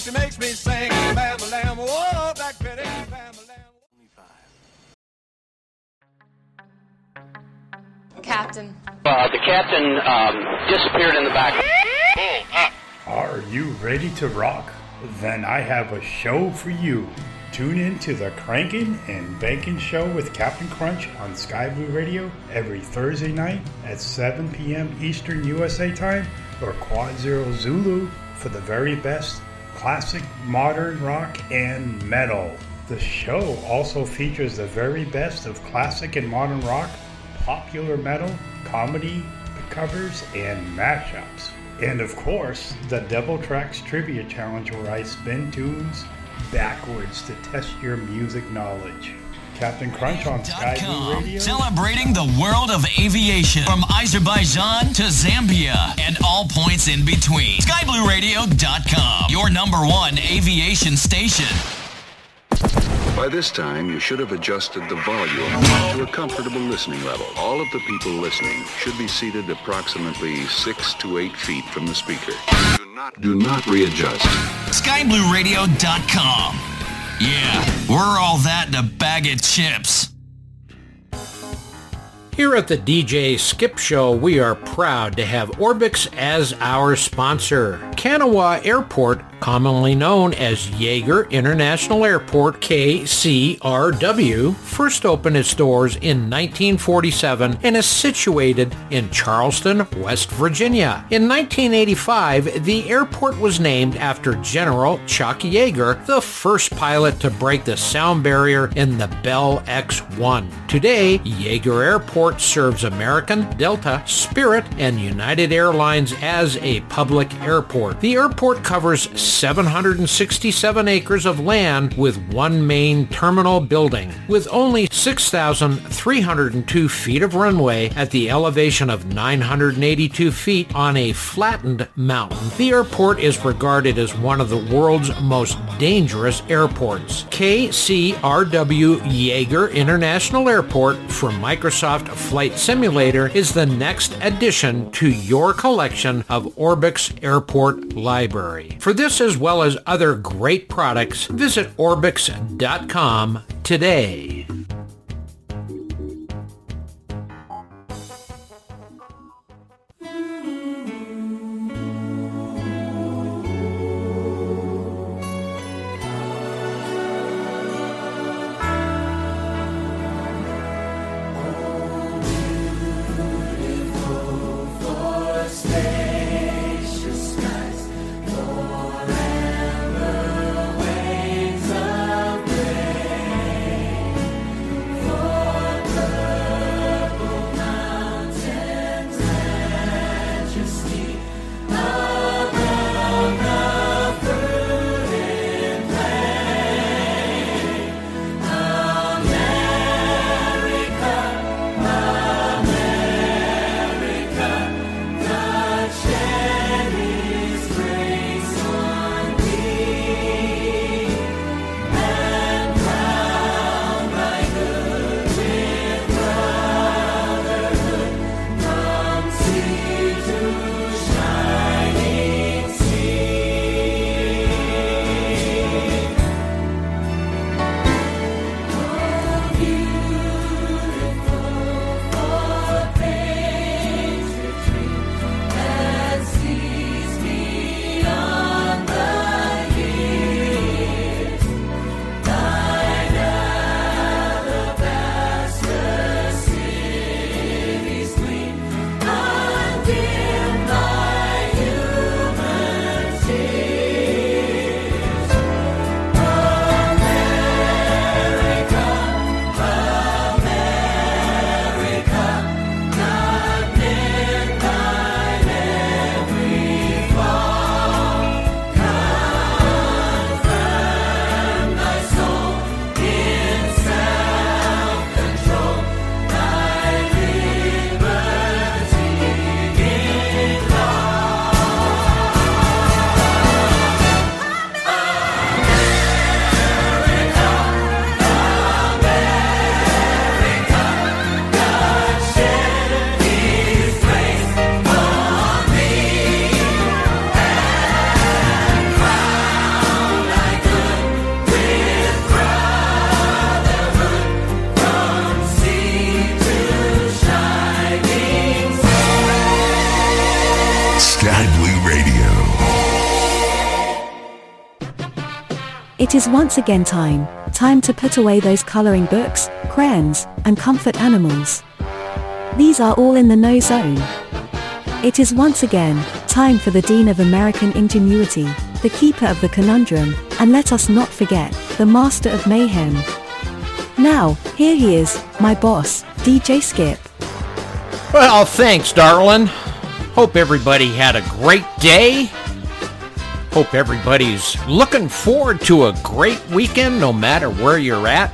she makes me sing. Bam, lamb, oh, Black Betty, bam, lamb. Captain. Uh, the captain um, disappeared in the back. Are you ready to rock? Then I have a show for you. Tune in to the Crankin' and Bankin' Show with Captain Crunch on Sky Blue Radio every Thursday night at 7 p.m. Eastern USA time or Quad Zero Zulu for the very best classic, modern rock, and metal. The show also features the very best of classic and modern rock, popular metal, comedy, covers, and mashups. And of course, the Devil Tracks Trivia Challenge where I spin tunes backwards to test your music knowledge. Captain Crunch on Sky Blue Radio. Celebrating the world of aviation from Azerbaijan to Zambia and all points in between. SkyBlueRadio.com, your number one aviation station. By this time, you should have adjusted the volume to a comfortable listening level. All of the people listening should be seated approximately six to eight feet from the speaker. Do not, do not readjust. SkyBlueRadio.com. Yeah, we're all that in a bag of chips. Here at the DJ Skip Show, we are proud to have Orbx as our sponsor. Kanawha Airport, commonly known as Yeager International Airport, KCRW, first opened its doors in 1947 and is situated in Charleston, West Virginia. In 1985, the airport was named after General Chuck Yeager, the first pilot to break the sound barrier in the Bell X-1. Today, Yeager Airport serves American, Delta, Spirit, and United Airlines as a public airport. The airport covers 767 acres of land with one main terminal building, with only 6,302 feet of runway at the elevation of 982 feet on a flattened mountain. The airport is regarded as one of the world's most dangerous airports. KCRW Yeager International Airport from Microsoft Flight Simulator is the next addition to your collection of Orbx Airport Library. For this as well as other great products, visit Orbx.com today. Is once again time, time to put away those coloring books, crayons, and comfort animals. These are all in the no zone. It is once again, time for the Dean of American Ingenuity, the Keeper of the Conundrum, and let us not forget, the Master of Mayhem. Now, here he is, my boss, DJ Skip. Well, thanks, darling. Hope everybody had a great day. Hope everybody's looking forward to a great weekend no matter where you're at.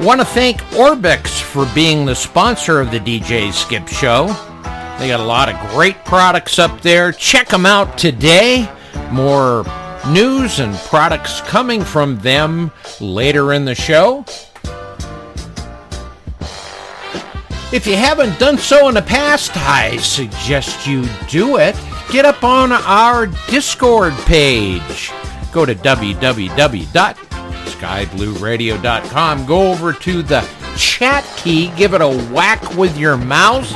Want to thank Orbx for being the sponsor of the DJ Skip Show. They got a lot of great products up there. Check them out today. More news and products coming from them later in the show. If you haven't done so in the past, I suggest you do it. Get up on our Discord page. Go to www.skyblueradio.com. Go over to the chat key, give it a whack with your mouse.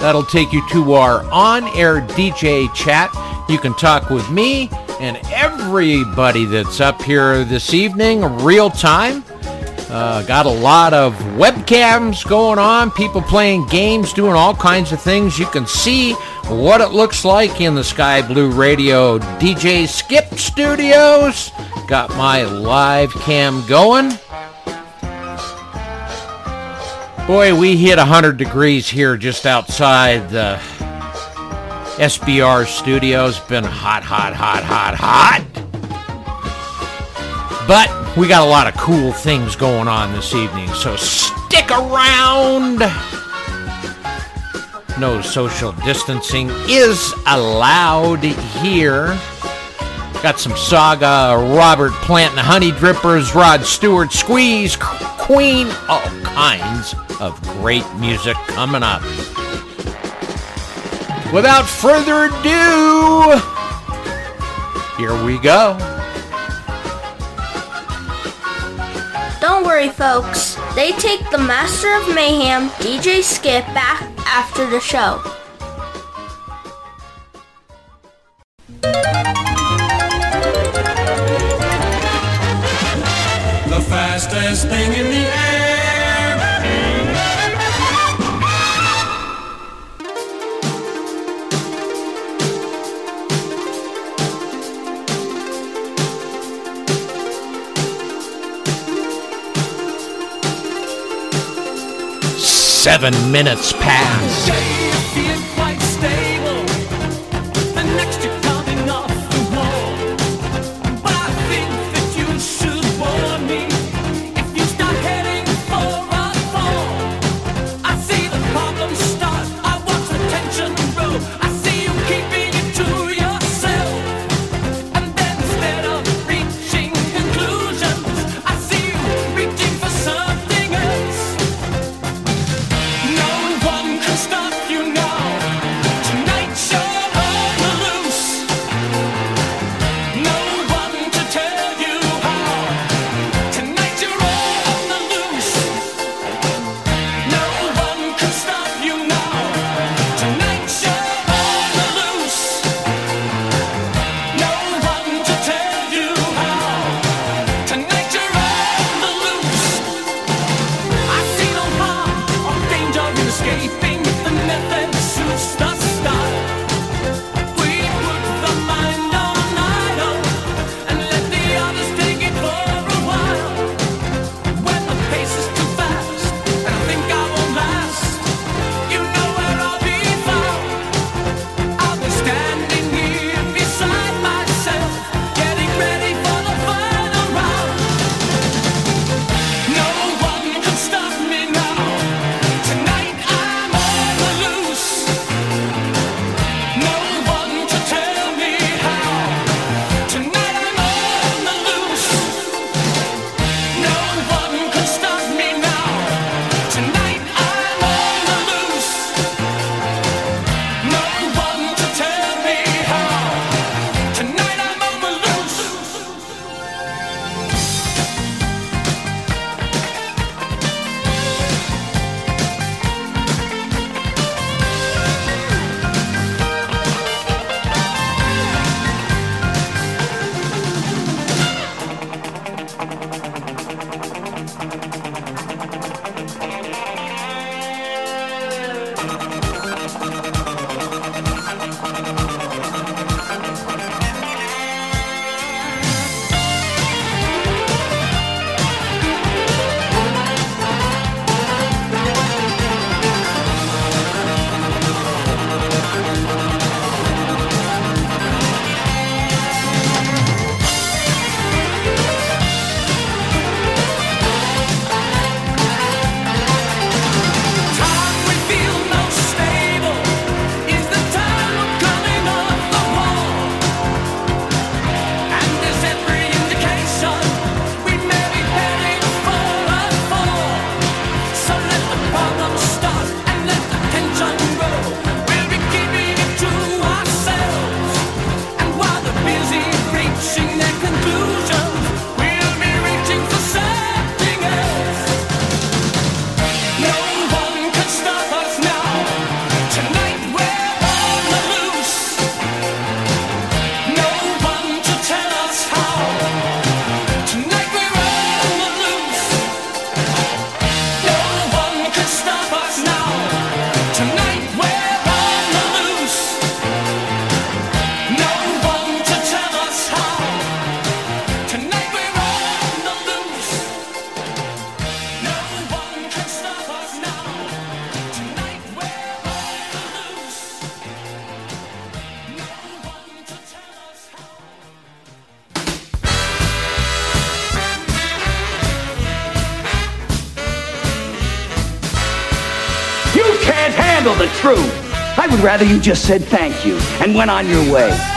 That'll take you to our on air DJ chat. You can talk with me and everybody that's up here this evening, real time. Uh, got a lot of webcams going on, people playing games, doing all kinds of things. You can see what it looks like in the Sky Blue Radio DJ Skip Studios. Got my live cam going. Boy, we hit 100 degrees here just outside the SBR studios. Been hot, hot, hot, hot, hot. But we got a lot of cool things going on this evening, so stick around. No social distancing is allowed here. Got some saga, Robert Plant and Honey Drippers, Rod Stewart, Squeeze, Queen, all kinds of great music coming up. Without further ado, here we go. Don't worry, folks. They take the Master of Mayhem, DJ Skip, back after the show. The fastest thing in the air. Seven minutes past. Rather you just said thank you and went on your way.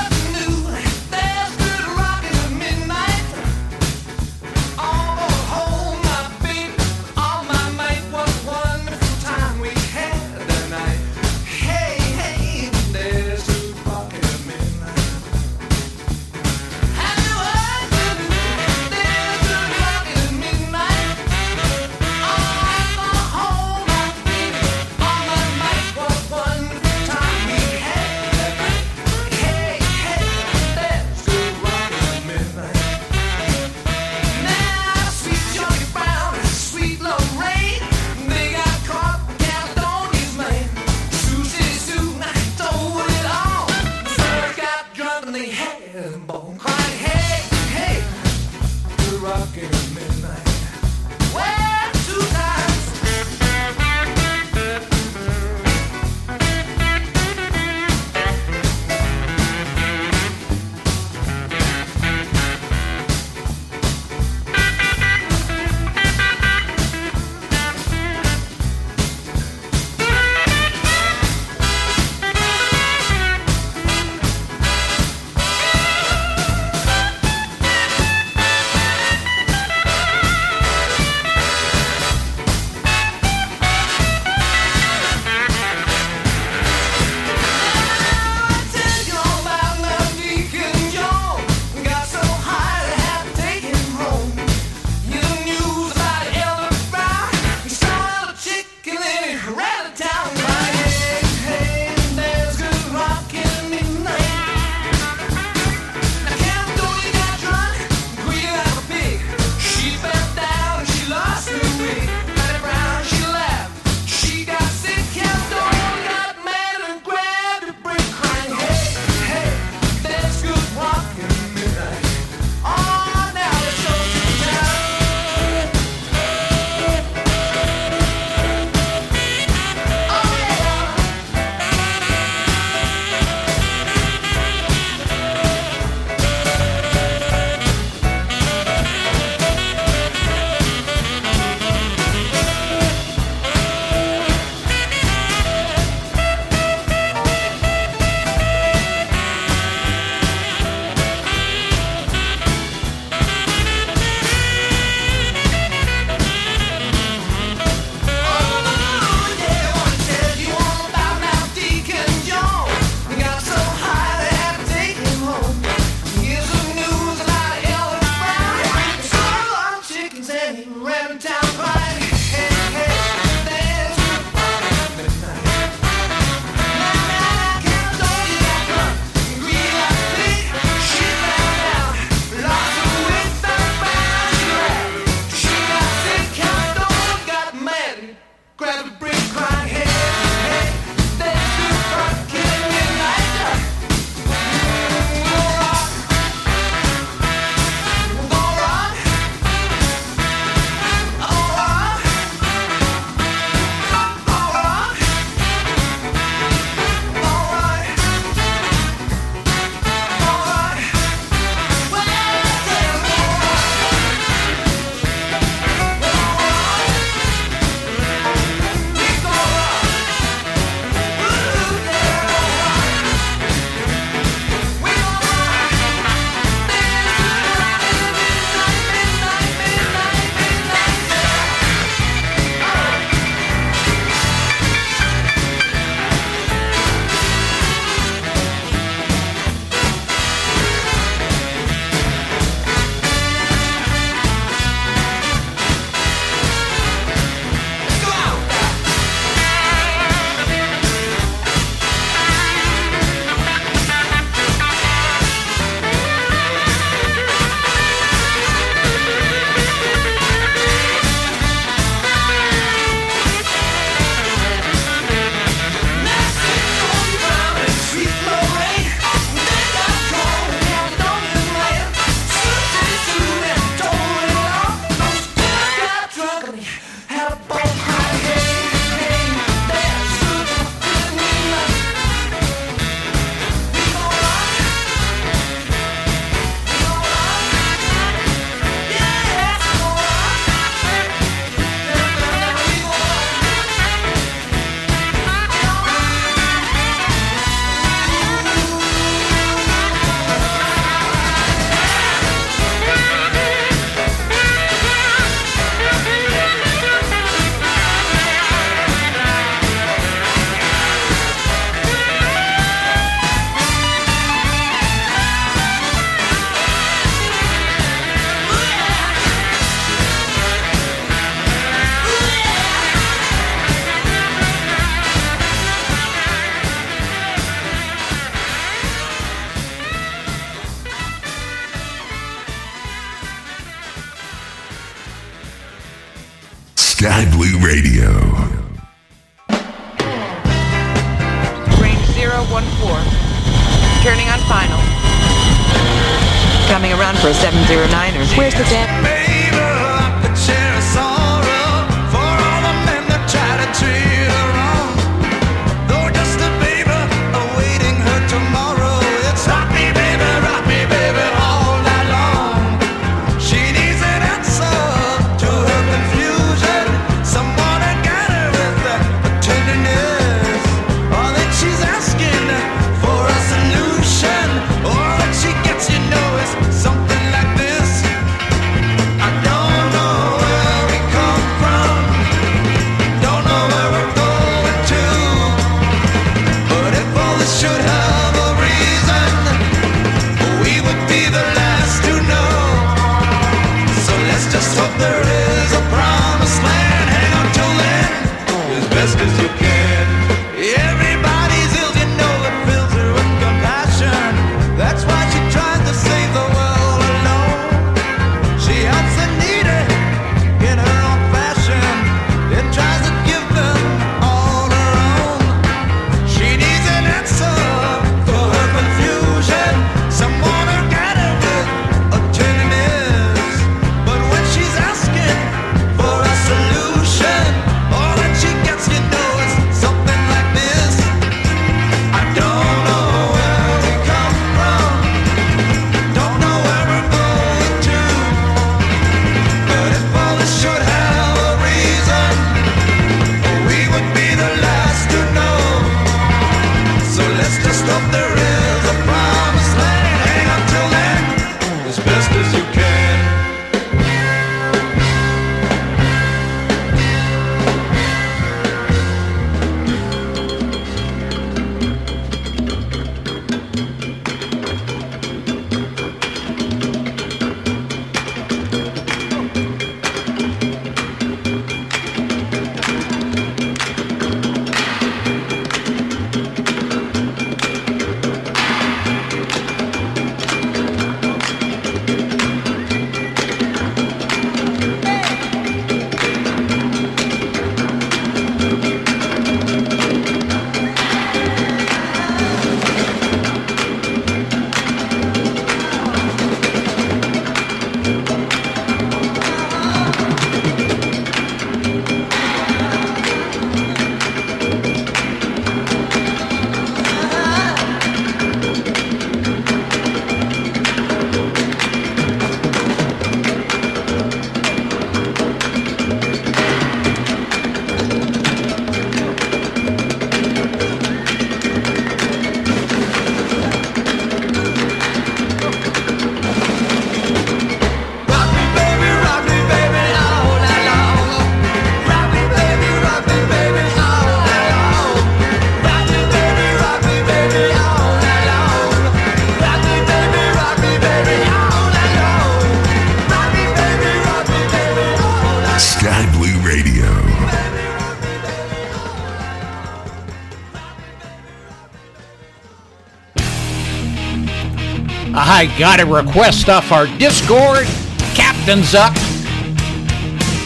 I got a request off our Discord. Captain's up.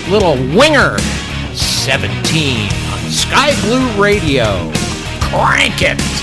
Little Winger 17 on Sky Blue Radio. Crank it.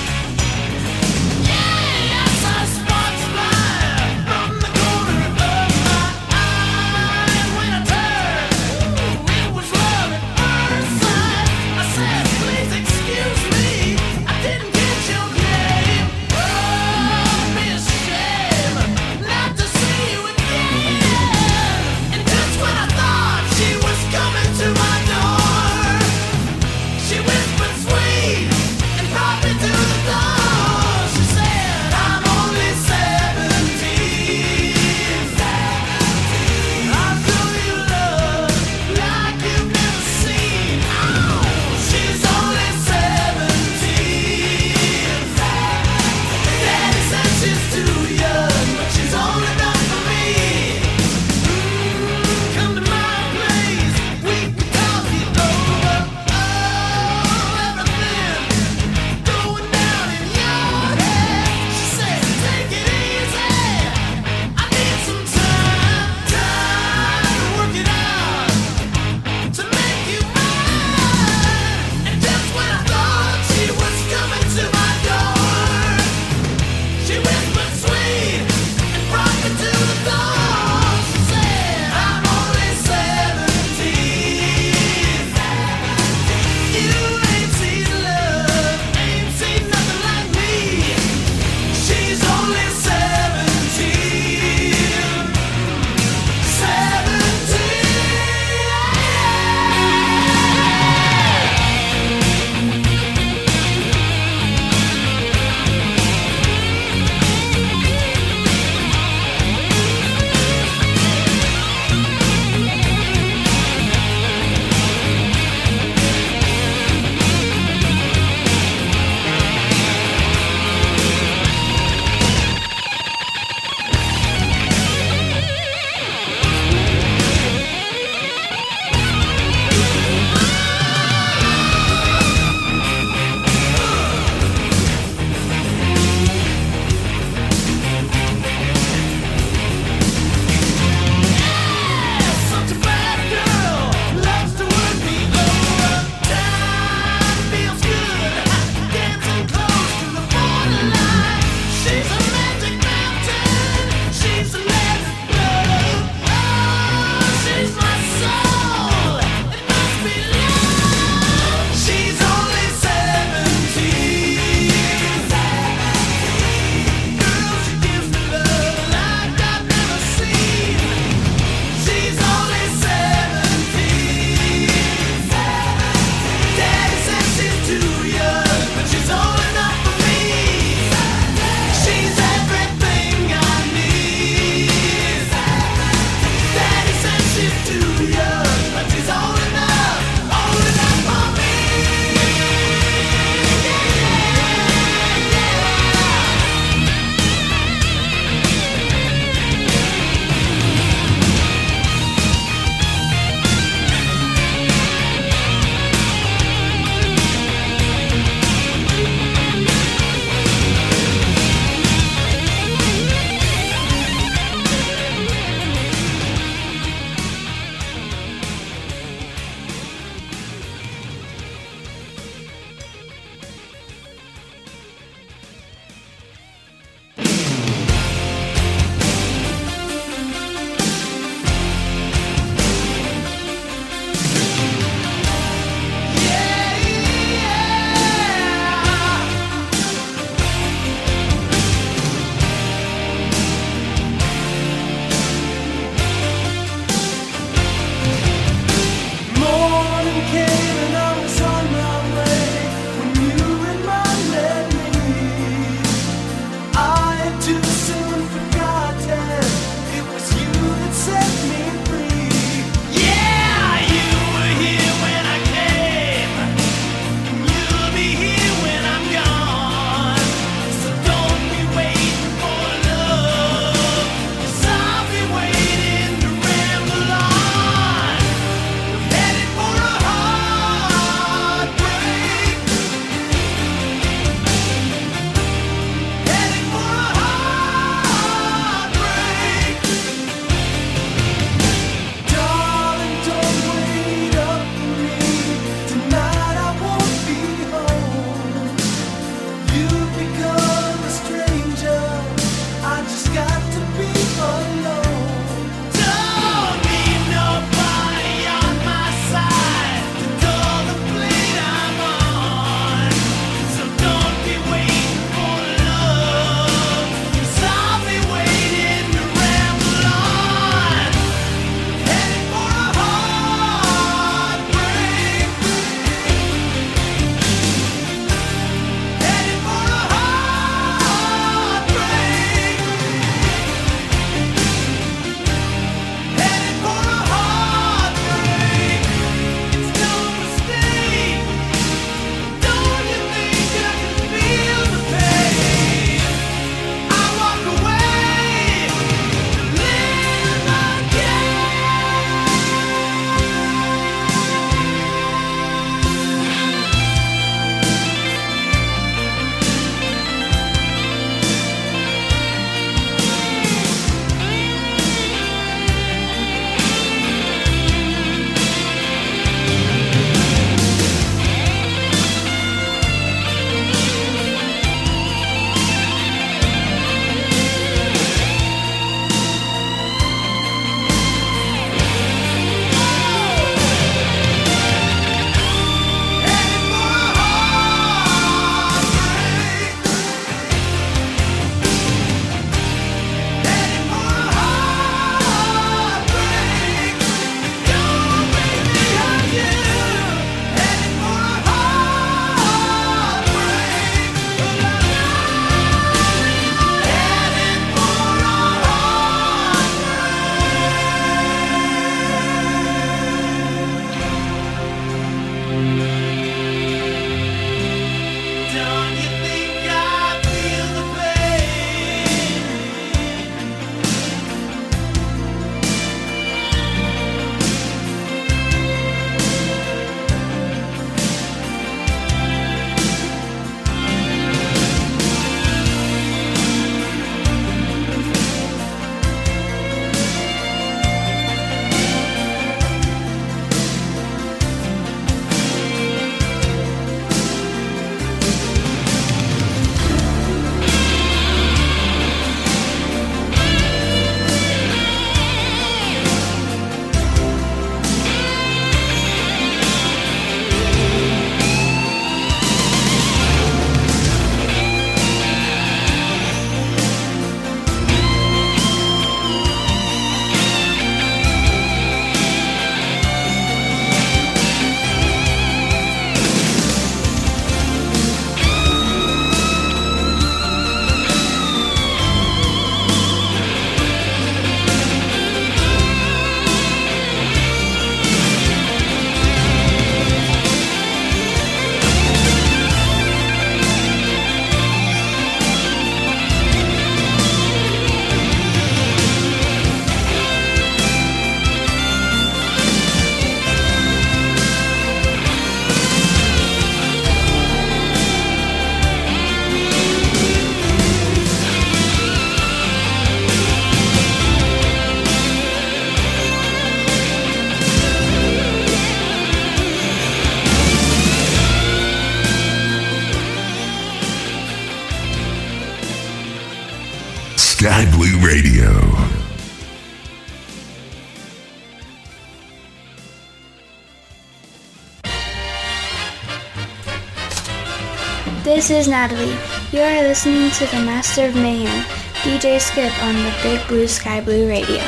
This is Natalie. You are listening to the Master of Mayhem, DJ Skip on the Big Blue Sky Blue Radio.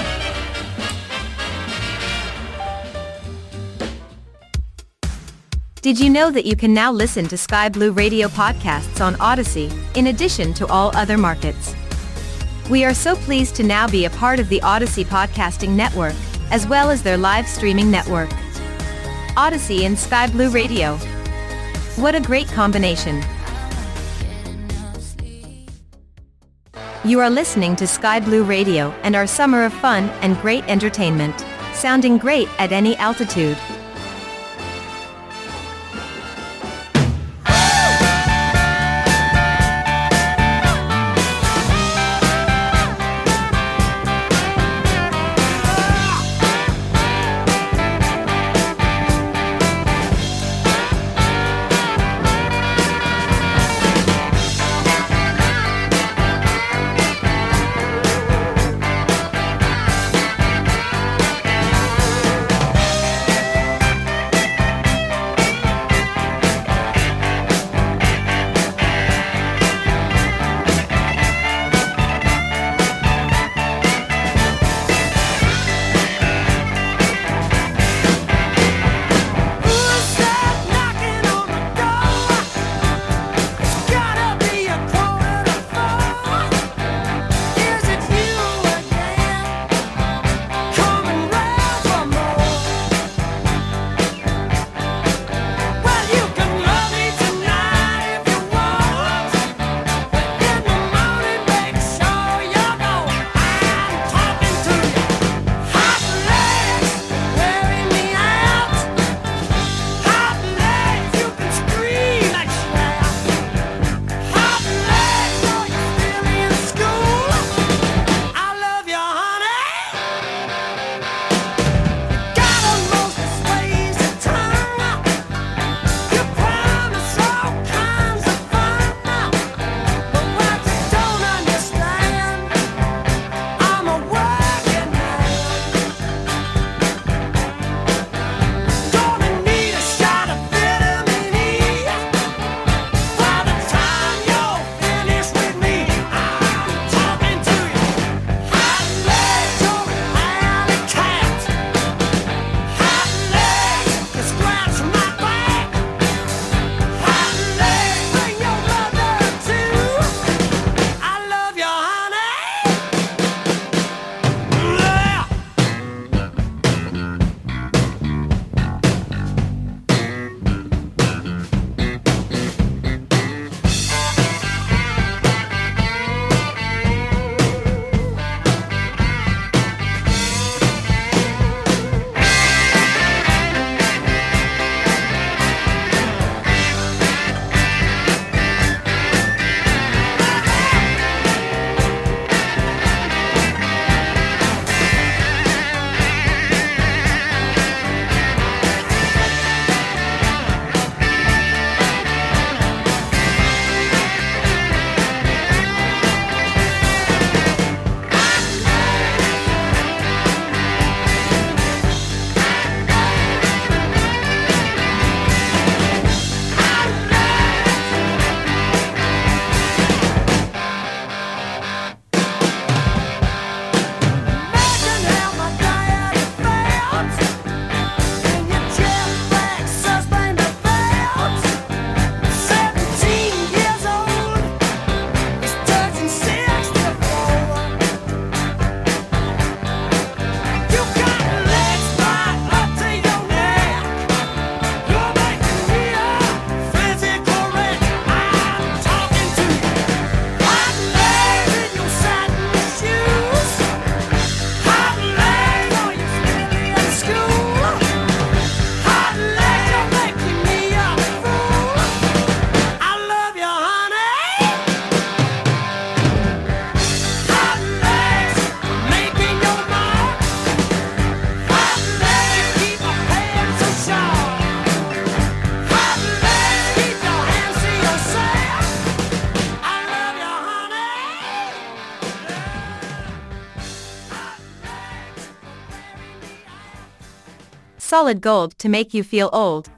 Did you know that you can now listen to Sky Blue Radio podcasts on Odyssey, in addition to all other markets? We are so pleased to now be a part of the Odyssey Podcasting Network, as well as their live streaming network. Odyssey and Sky Blue Radio. What a great combination! You are listening to Sky Blue Radio and our summer of fun and great entertainment, sounding great at any altitude. Solid gold to make you feel old.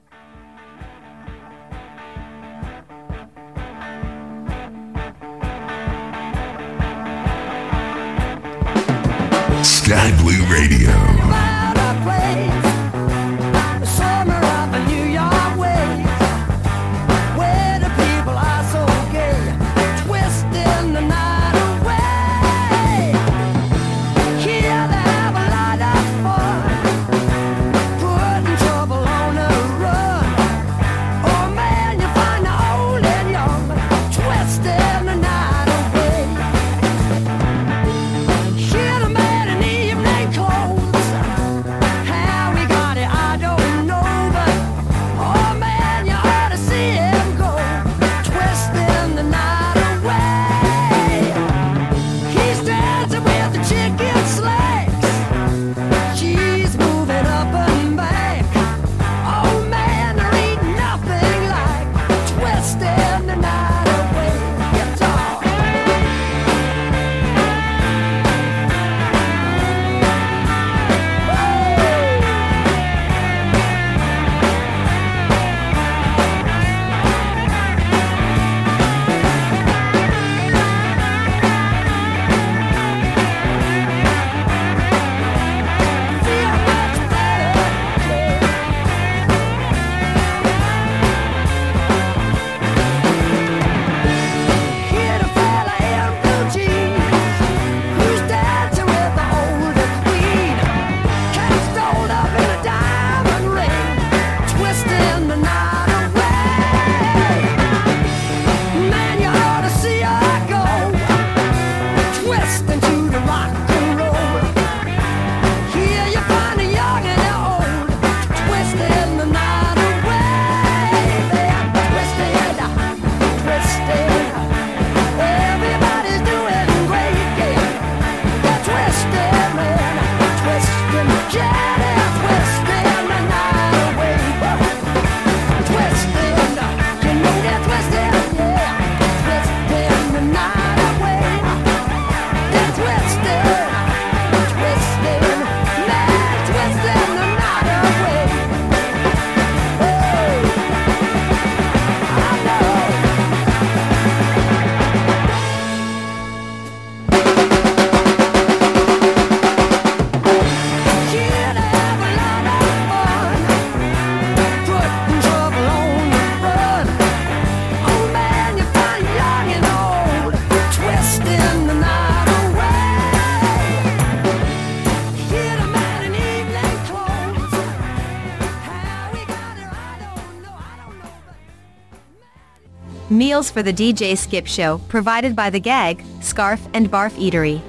Meals for the DJ Skip Show provided by the Gag, Scarf and Barf Eatery.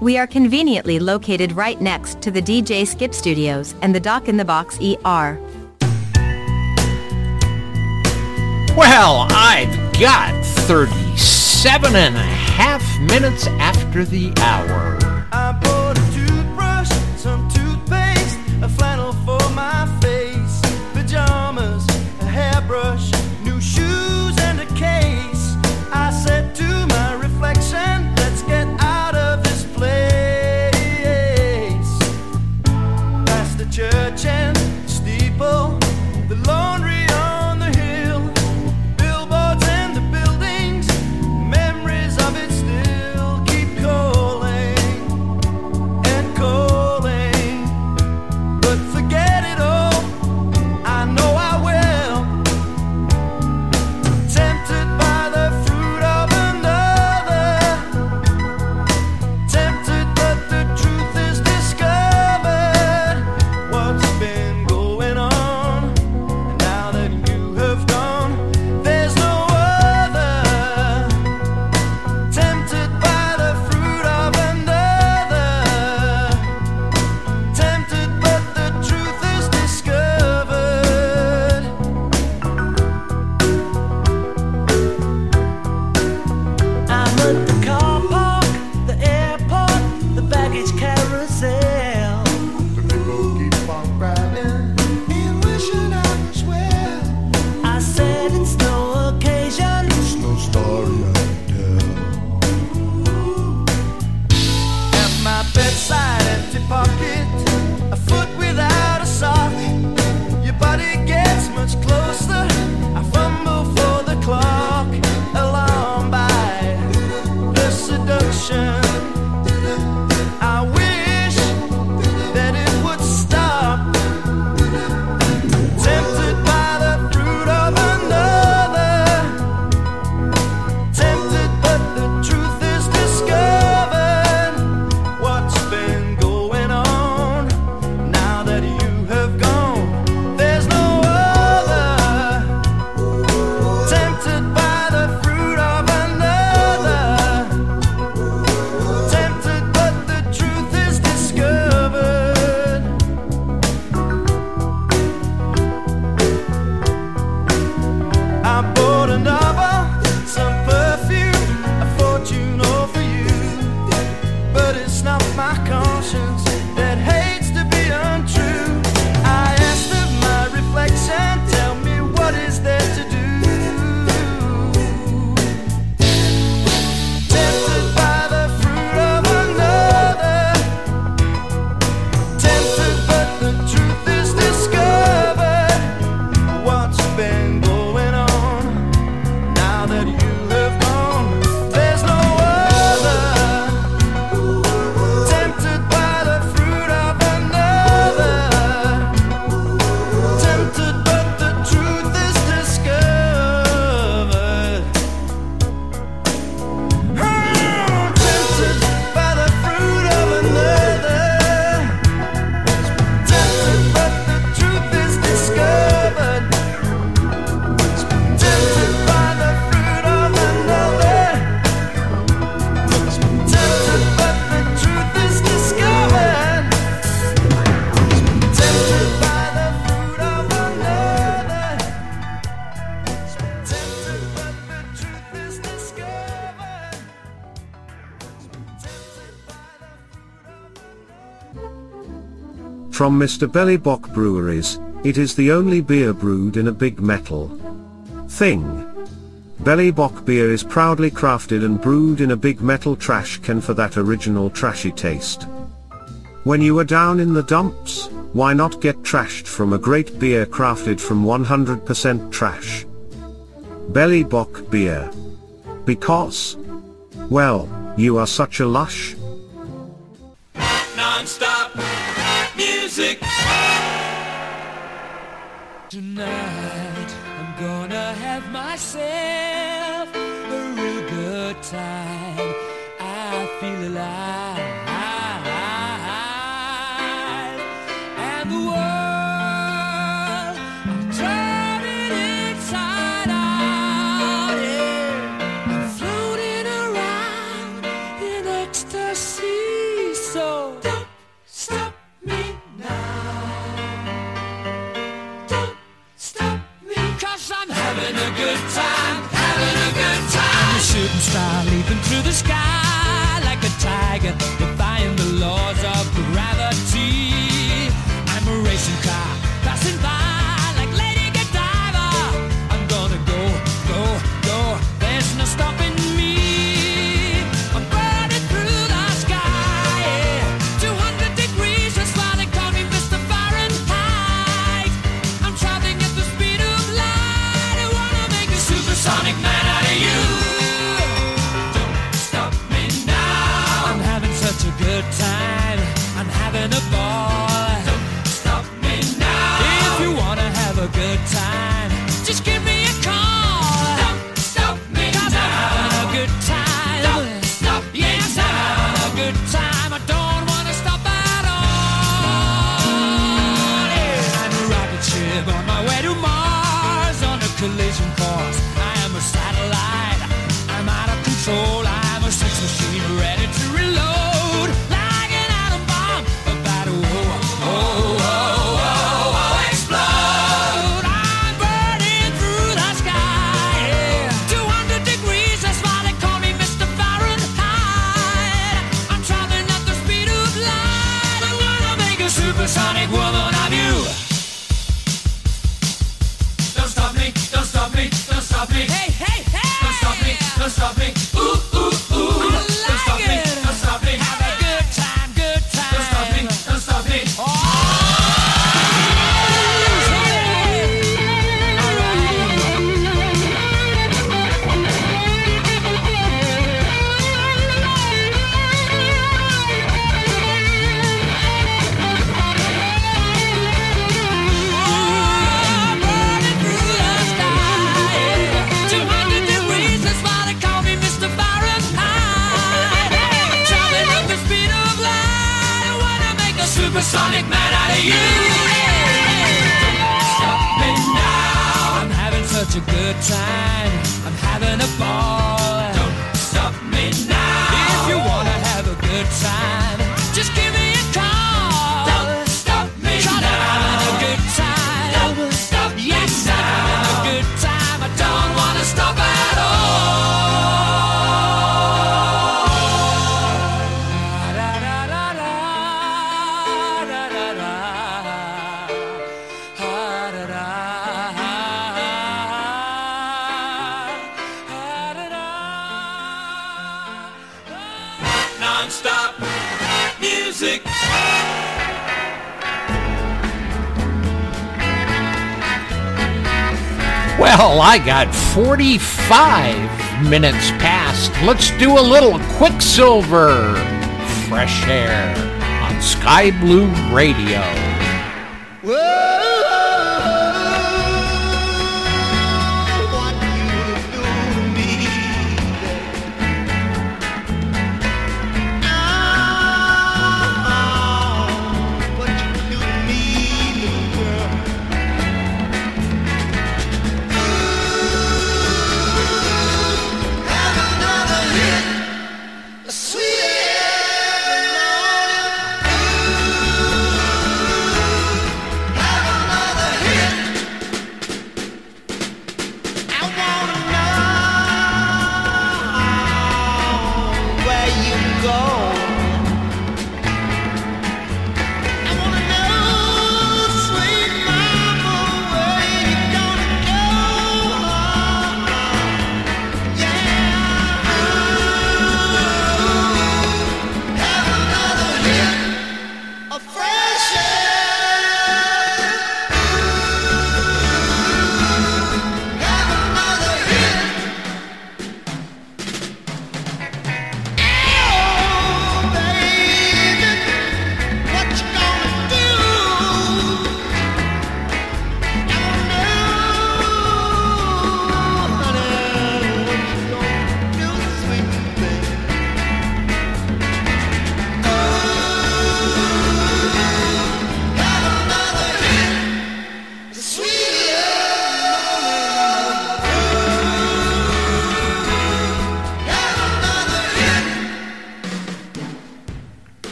We are conveniently located right next to the DJ Skip Studios and the Dock in the Box ER. Well, I've got 37 and a half minutes after the hour. From Mr. Bellybock Breweries, it is the only beer brewed in a big metal thing. Bellybock beer is proudly crafted and brewed in a big metal trash can for that original trashy taste. When you are down in the dumps, why not get trashed from a great beer crafted from 100% trash? Bellybock beer. Because, well, you are such a lush, I got 45 minutes past. Let's do a little Quicksilver fresh air on Sky Blue Radio.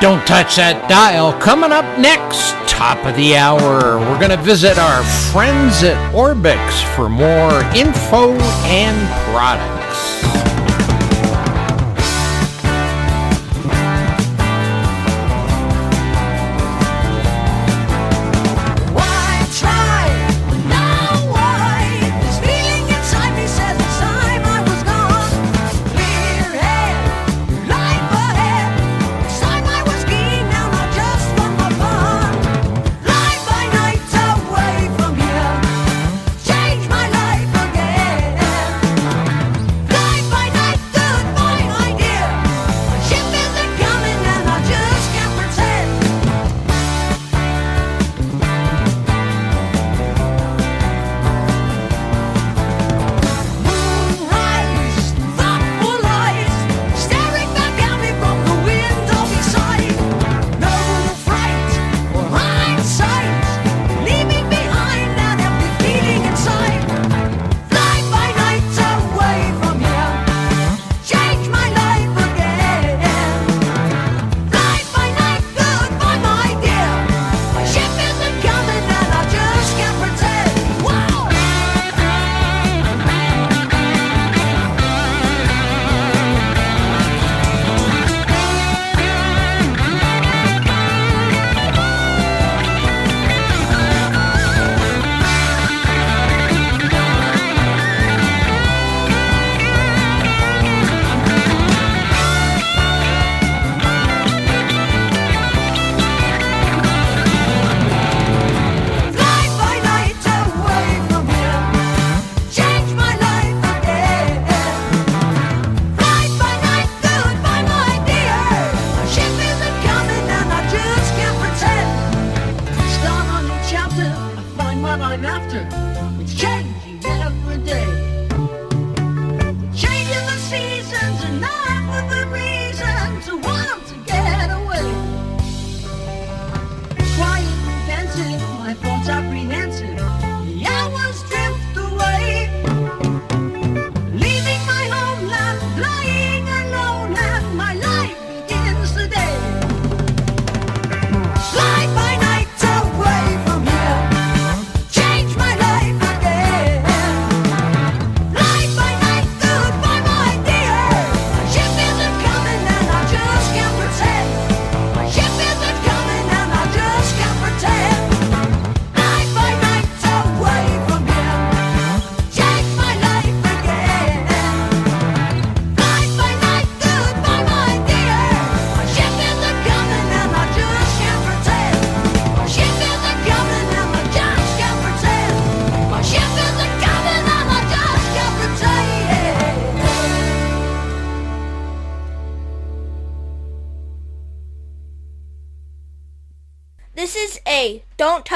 Don't touch that dial. Coming up next, top of the hour, we're going to visit our friends at Orbx for more info and products.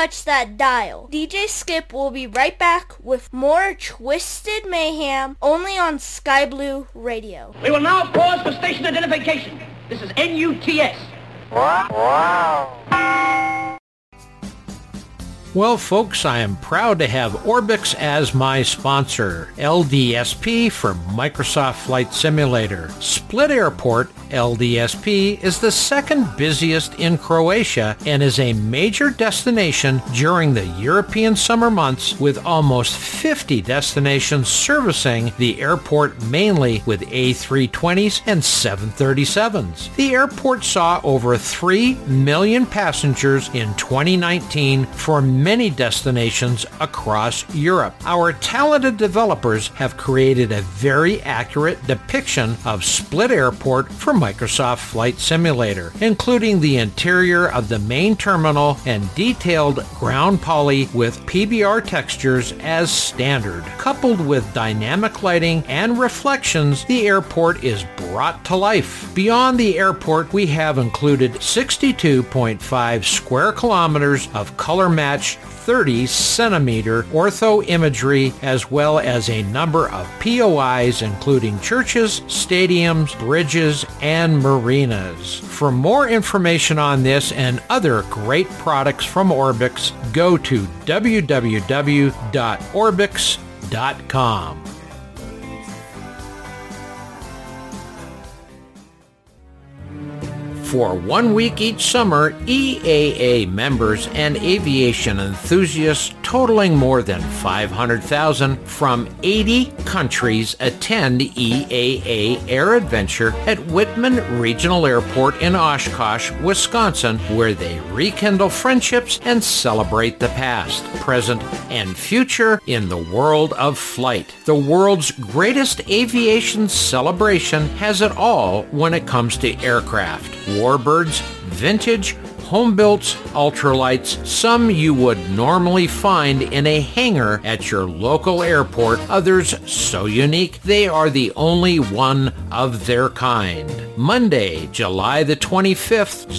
Touch that dial. DJ Skip will be right back with more Twisted Mayhem only on Sky Blue Radio. We will now pause for station identification. This is NUTS. Well, folks, I am proud to have Orbx as my sponsor. LDSP for Microsoft Flight Simulator. Split Airport, LDSP, is the second busiest in Croatia and is a major destination during the European summer months with almost 50 destinations servicing the airport mainly with A320s and 737s. The airport saw over 3 million passengers in 2019 for many destinations across Europe. Our talented developers have created a very accurate depiction of Split Airport for Microsoft Flight Simulator, including the interior of the main terminal and detailed ground poly with PBR textures as standard. Coupled with dynamic lighting and reflections, the airport is brought to life. Beyond the airport, we have included 62.5 square kilometers of color matched 30 centimeter ortho imagery as well as a number of POIs including churches, stadiums, bridges, and marinas. For more information on this and other great products from Orbx, go to www.orbx.com. For one week each summer, EAA members and aviation enthusiasts totaling more than 500,000 from 80 countries attend EAA AirVenture at Wittman Regional Airport in Oshkosh, Wisconsin, where they rekindle friendships and celebrate the past, present, and future in the world of flight. The world's greatest aviation celebration has it all when it comes to aircraft. Warbirds, vintage, home-built ultralights, some you would normally find in a hangar at your local airport, others so unique they are the only one of their kind. Monday, July the 25th,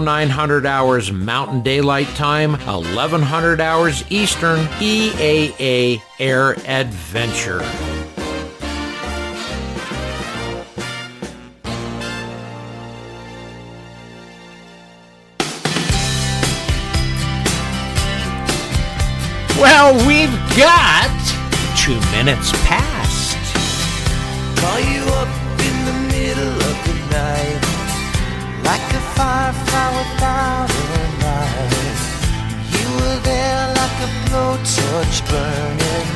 0900 hours Mountain Daylight Time, 1100 hours Eastern, EAA Air Adventure. Well, we've got two minutes past. Call you up in the middle of the night, like a firefly without a light. You were there like a blowtorch burning.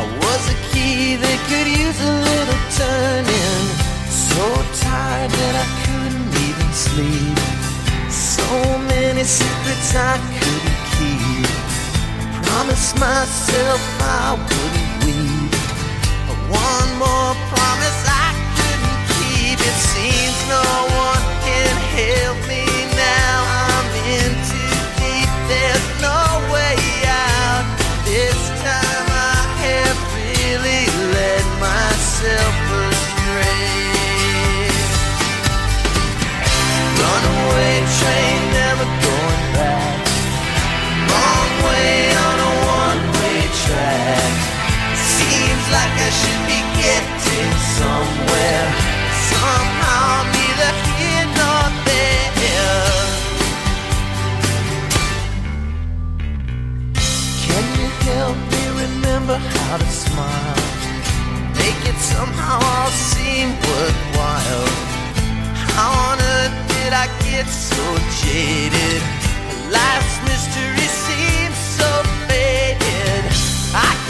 I was a key that could use a little turning. So tired that I couldn't even sleep. So many secrets I couldn't keep. Promised myself I wouldn't weep. But one more promise I couldn't keep. It seems no one can help me now. I'm in too deep. There's no way out. This time I have really led myself astray. Runaway train, like I should be getting somewhere. Somehow neither here nor there. Can you help me remember how to smile? Make it somehow all seem worthwhile. How on earth did I get so jaded? Life's mystery seems so faded. I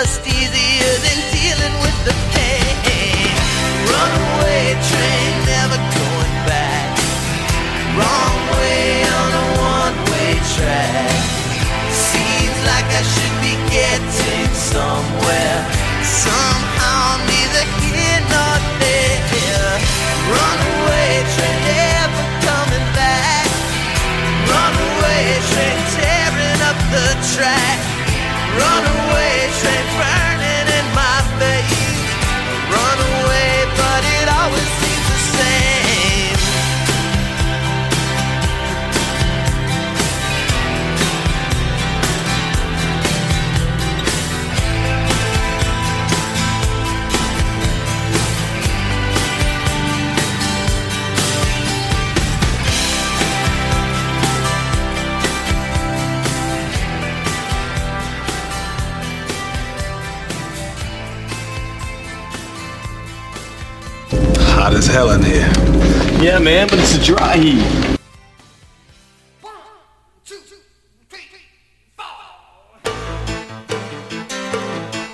dusty as hell in here. Yeah, man, but it's a dry heat.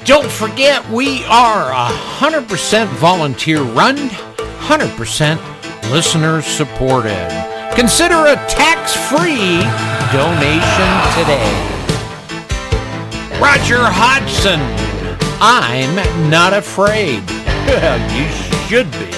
Don't forget, we are 100% volunteer run, 100% listener supported. Consider a tax free donation today. Roger Hodgson, I'm not afraid. you should be.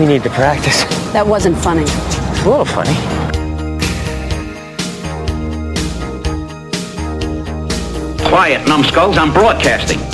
We need to practice. That wasn't funny. It's a little funny. Quiet, numbskulls. I'm broadcasting.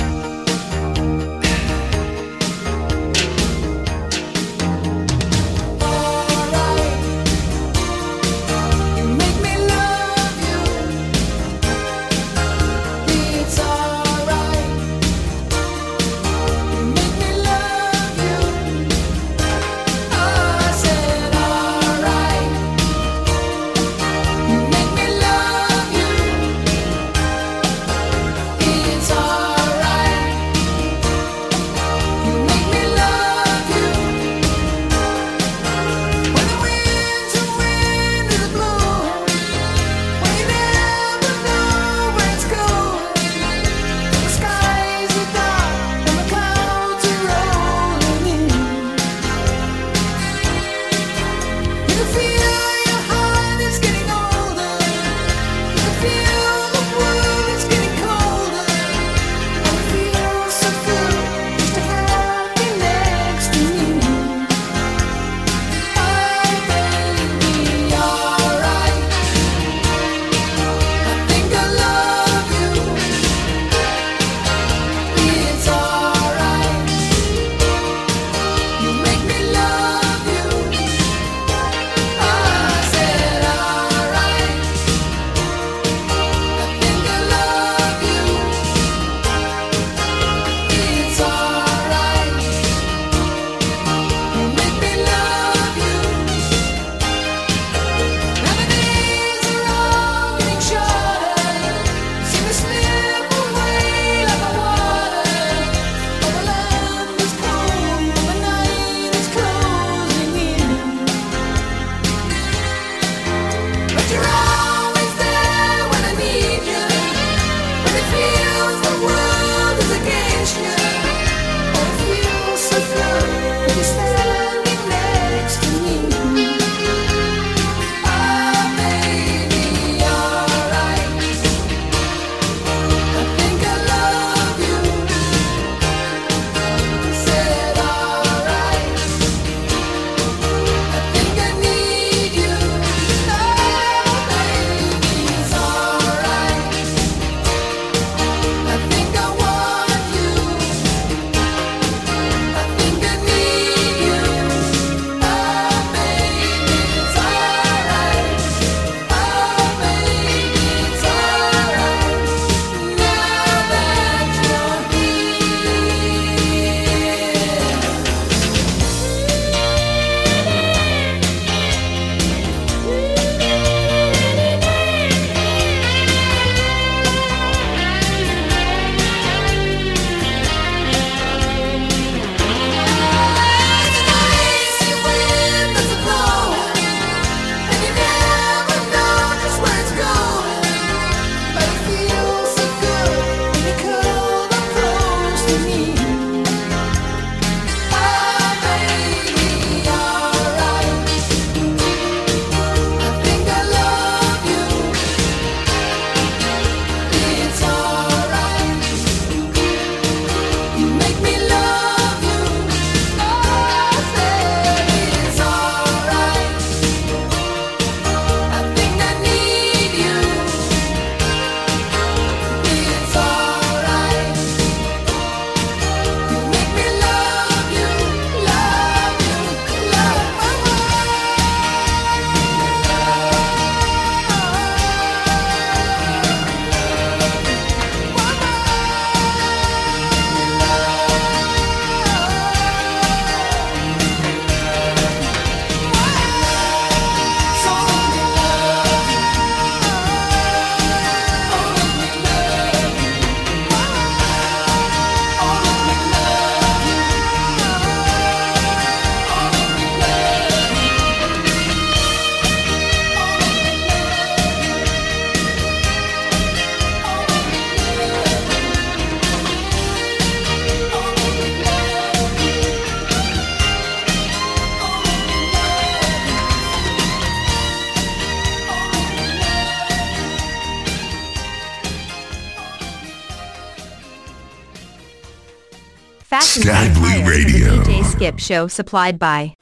Stadley Radio. The DJ Skip Show supplied by.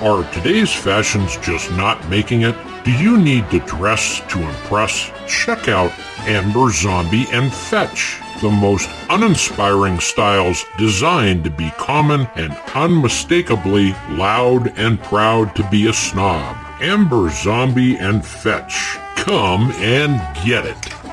Are today's fashions just not making it? Do you need to dress to impress? Check out Amber Zombie and Fetch, the most uninspiring styles designed to be common and unmistakably loud and proud to be a snob. Amber Zombie and Fetch. Come and get it.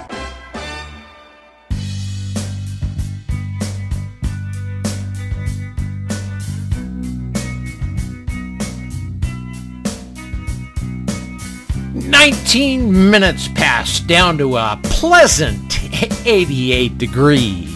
19 minutes passed down to a pleasant 88 degrees.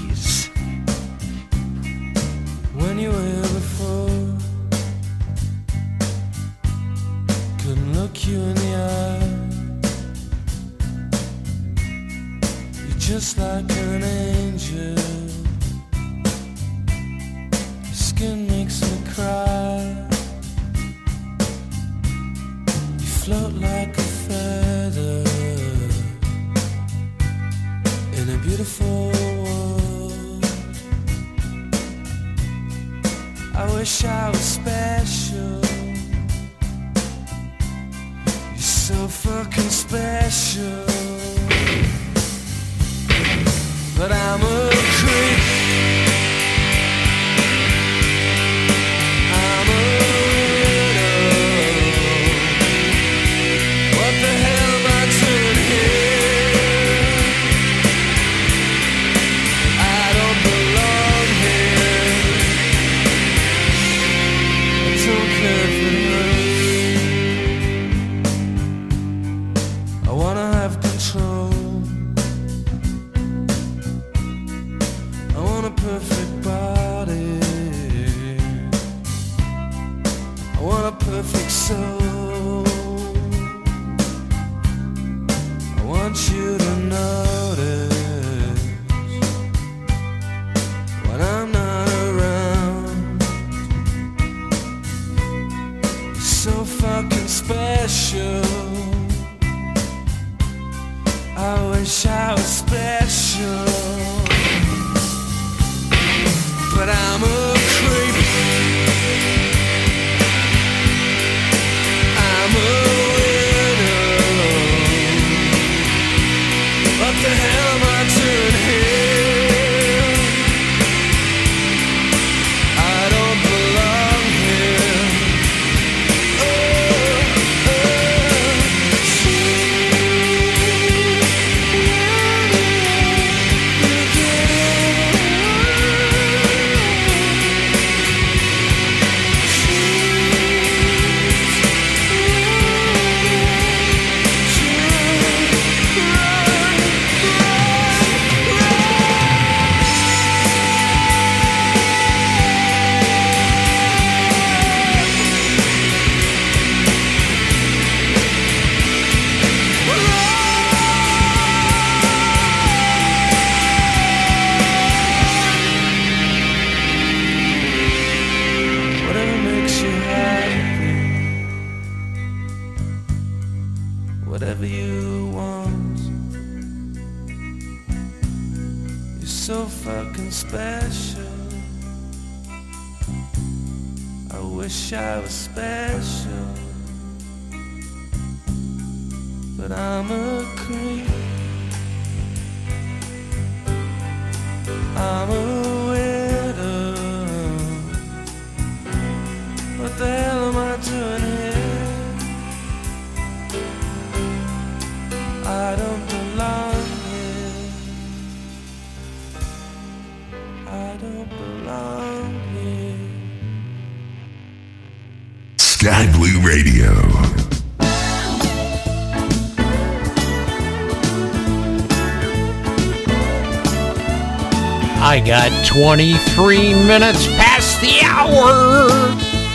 23 minutes past the hour.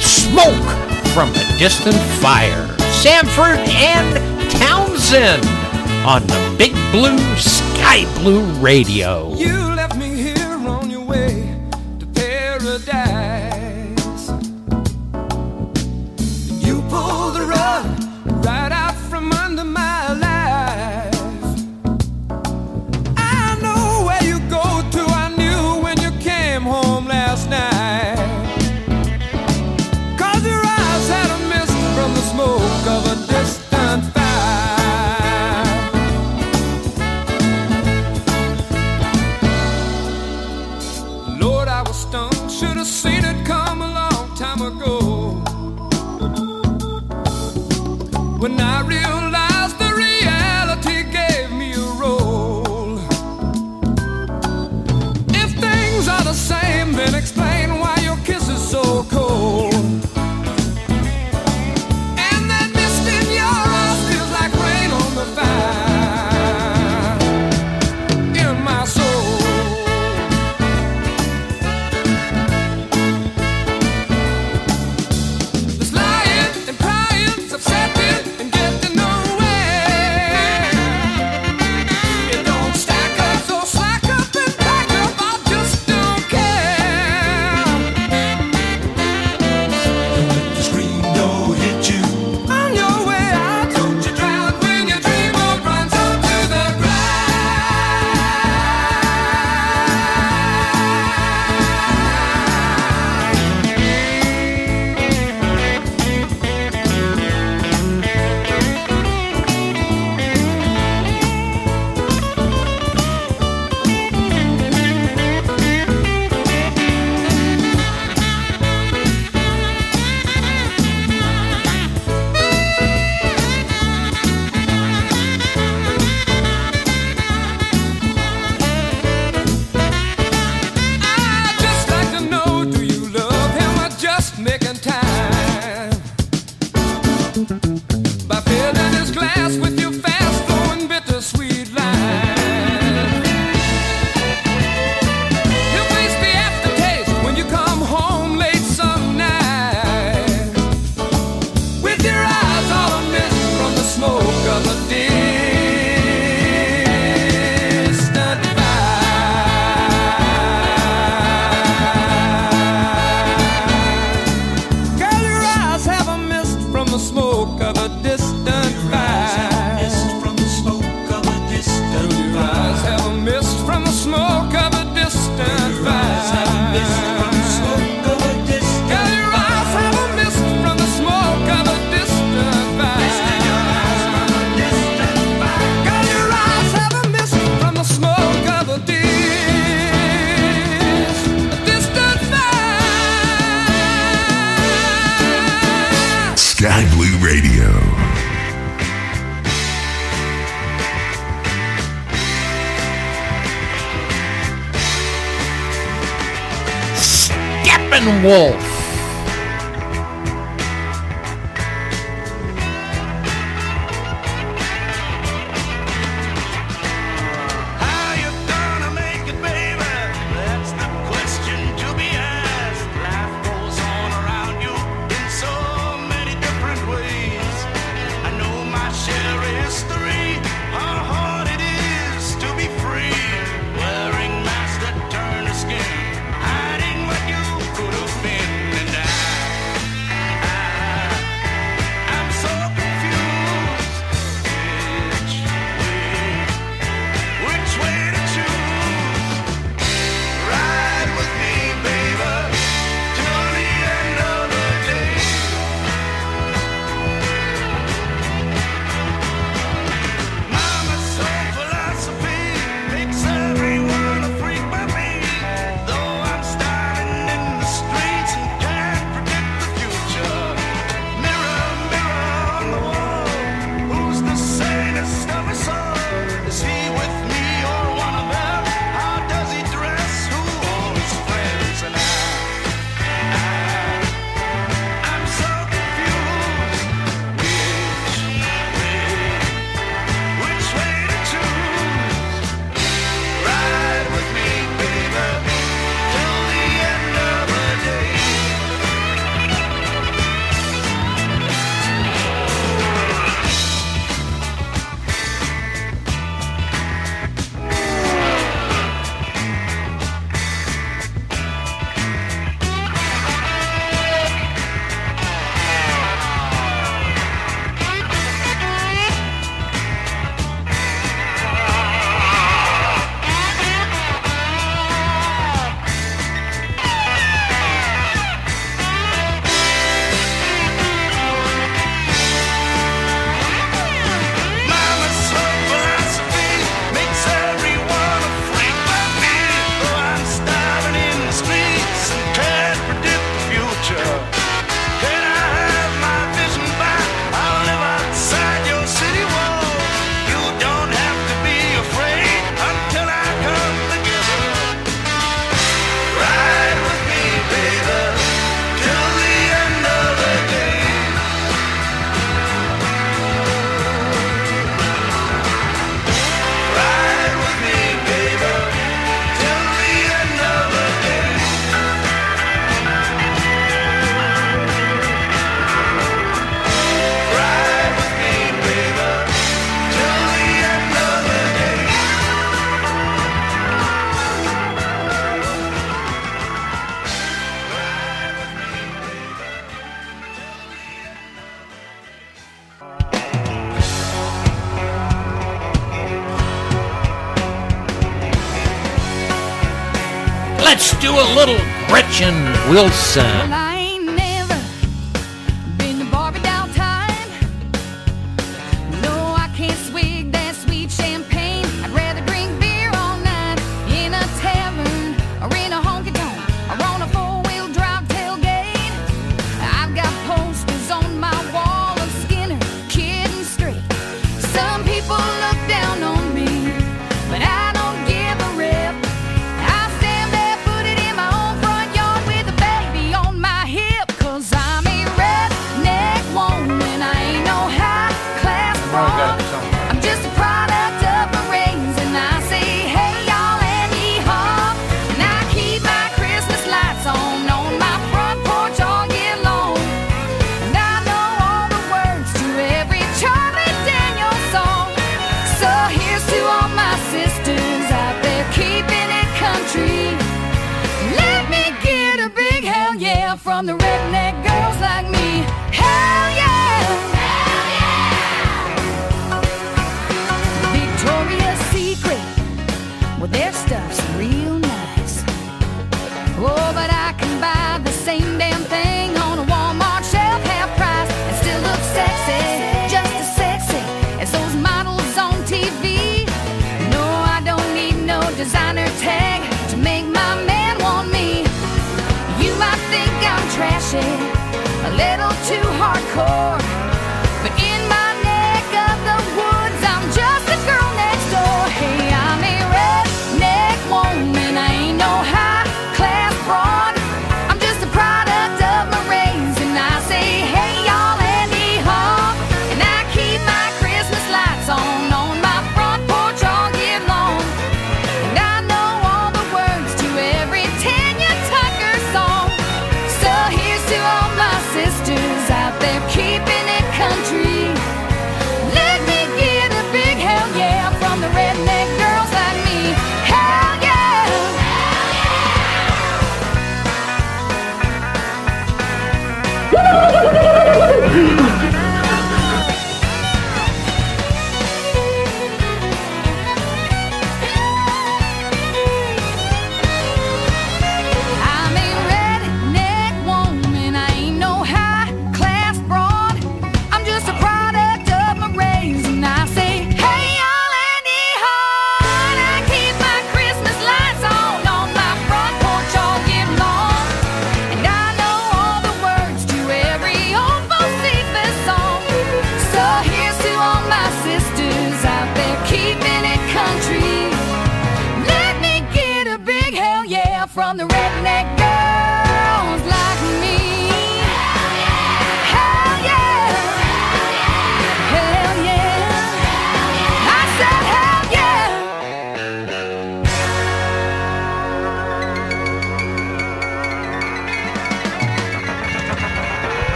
Smoke from a distant fire. Sanford and Townsend on the Big Blue Sky Blue Radio. You do a little Gretchen Wilson.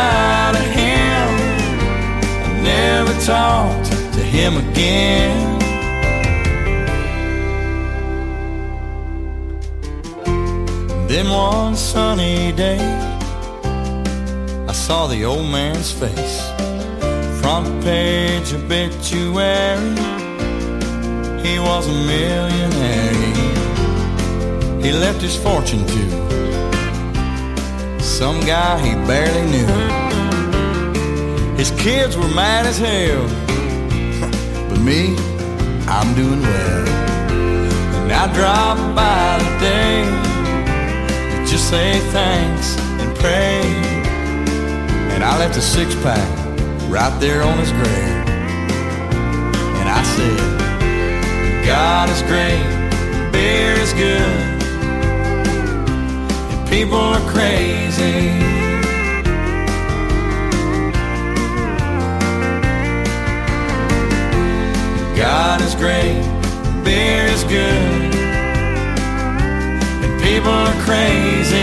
Goodbye to him. I never talked to him again. Then one sunny day, I saw the old man's face. Front page obituary, he was a millionaire. He left his fortune to some guy he barely knew. His kids were mad as hell, but me, I'm doing well. And I drop by today to just say thanks and pray. And I left a six pack right there on his grave. And I said, God is great, beer is good, people are crazy. God is great, beer is good, and people are crazy.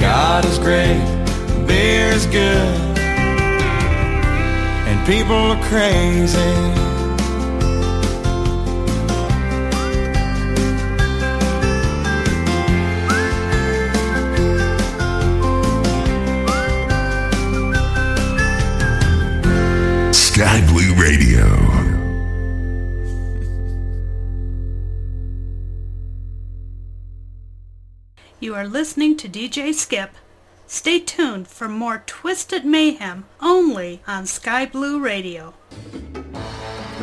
God is great, beer is good, and people are crazy. Are listening to DJ Skip. Stay tuned for more Twisted Mayhem only on Sky Blue Radio.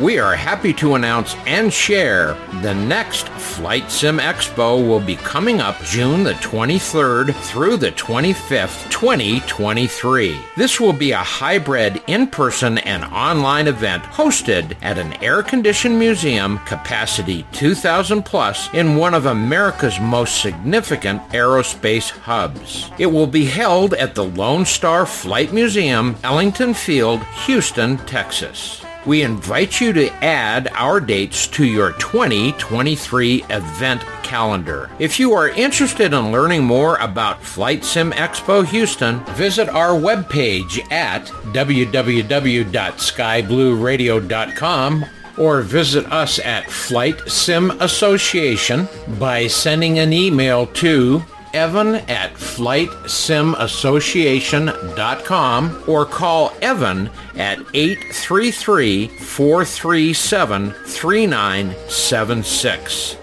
We are happy to announce and share the next Flight Sim Expo will be coming up June the 23rd through the 25th, 2023. This will be a hybrid in-person and online event hosted at an air-conditioned museum capacity 2,000 plus in one of America's most significant aerospace hubs. It will be held at the Lone Star Flight Museum, Ellington Field, Houston, Texas. We invite you to add our dates to your 2023 event calendar. If you are interested in learning more about Flight Sim Expo Houston, visit our webpage at www.skyblueradio.com or visit us at Flight Sim Association by sending an email to evan at flightsimassociation.com or call Evan at 833-437-3976.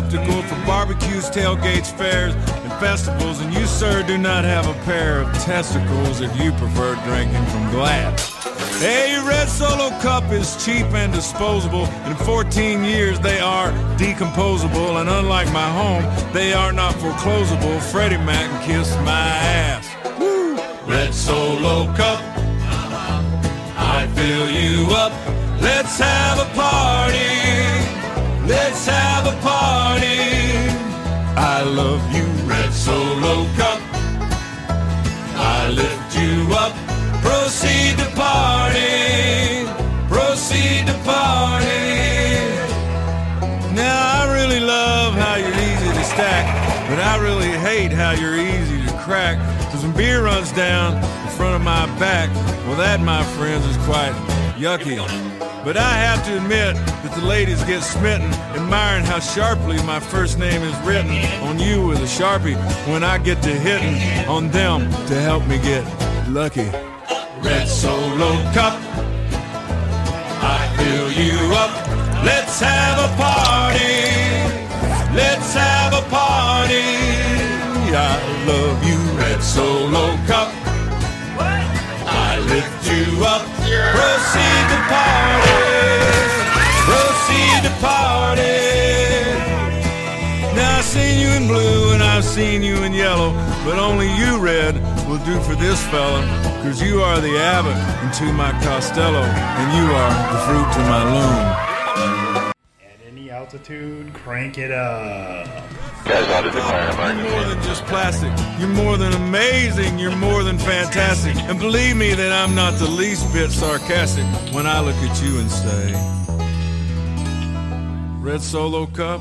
Receptacle for barbecues, tailgates, fairs, and festivals, and you, sir, do not have a pair of testicles if you prefer drinking from glass. Hey, Red Solo Cup is cheap and disposable. In 14 years, they are decomposable, and unlike my home, they are not foreclosable. Freddie Mac kissed my ass. Woo! Red Solo Cup, I fill you up. Let's have a party. Let's have a party. I love you, Red Solo Cup. I lift you up. Proceed to party. Proceed to party. Now I really love how you're easy to stack, but I really hate how you're easy to crack. Cause when beer runs down in front of my back, well that, my friends, is quite yucky. But I have to admit that the ladies get smitten, admiring how sharply my first name is written on you with a sharpie when I get to hitting on them to help me get lucky. Red Solo Cup, I fill you up. Let's have a party. Let's have a party. I love you, Red Solo Cup. I lift you up. Proceed to party. Proceed to party. Now I've seen you in blue and I've seen you in yellow, but only you, Red, will do for this fella. Cause you are the Abbott into my Costello, and you are the fruit to my loom. At any altitude, crank it up. You're more than just plastic. You're more than amazing. You're more than fantastic. And believe me that I'm not the least bit sarcastic when I look at you and say, Red Solo Cup,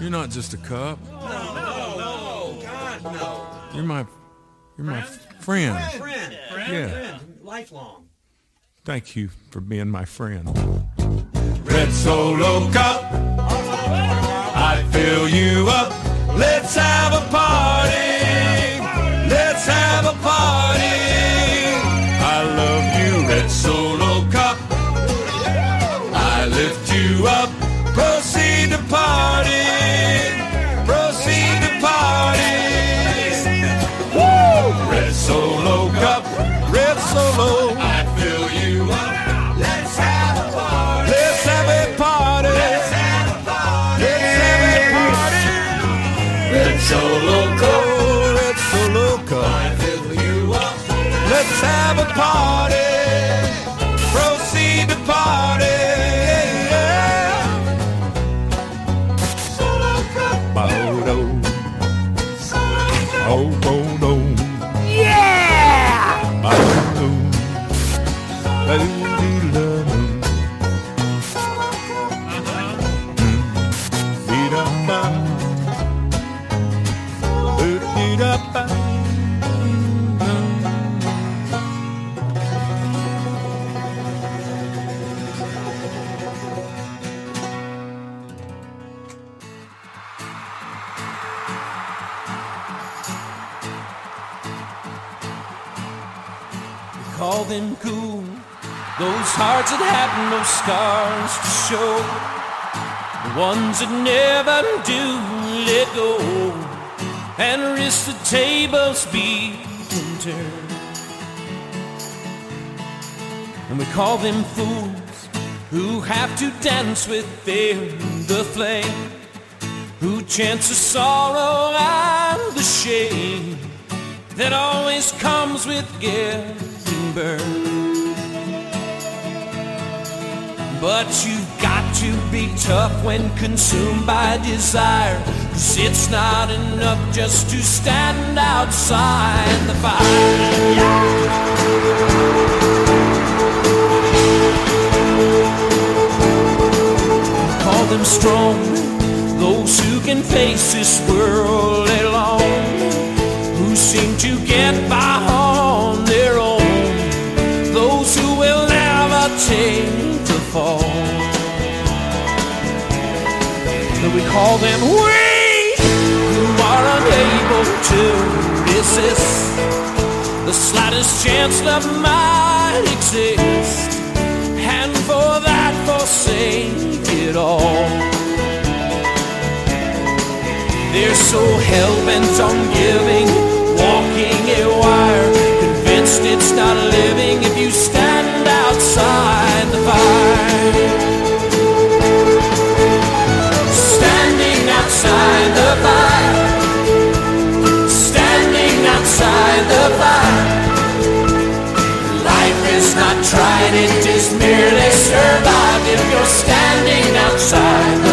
you're not just a cup. No, no, God, no. You're my, you're my friend. Friend, friend, Yeah. friend, lifelong. Thank you for being my friend. Red Solo Cup, I fill you up. Let's have a party. Let's have a so loco. Oh, so loco. I fill you up. Let's have a party. Them cool. Those hearts that have no scars to show. The ones that never do let go. And risk the tables being turned. And we call them fools who have to dance with within the flame. Who chance the sorrow and the shame that always comes with getting But you've got to be tough when consumed by desire. Cause it's not enough just to stand outside the fire. Call them strong, those who can face this world call them weak, who are unable to resist the slightest chance that might exist, and for that forsake it all. They're so hell-bent on giving, walking a wire, convinced it's not living if you stand outside the fire. Life is not tried, it is merely survived if you're standing outside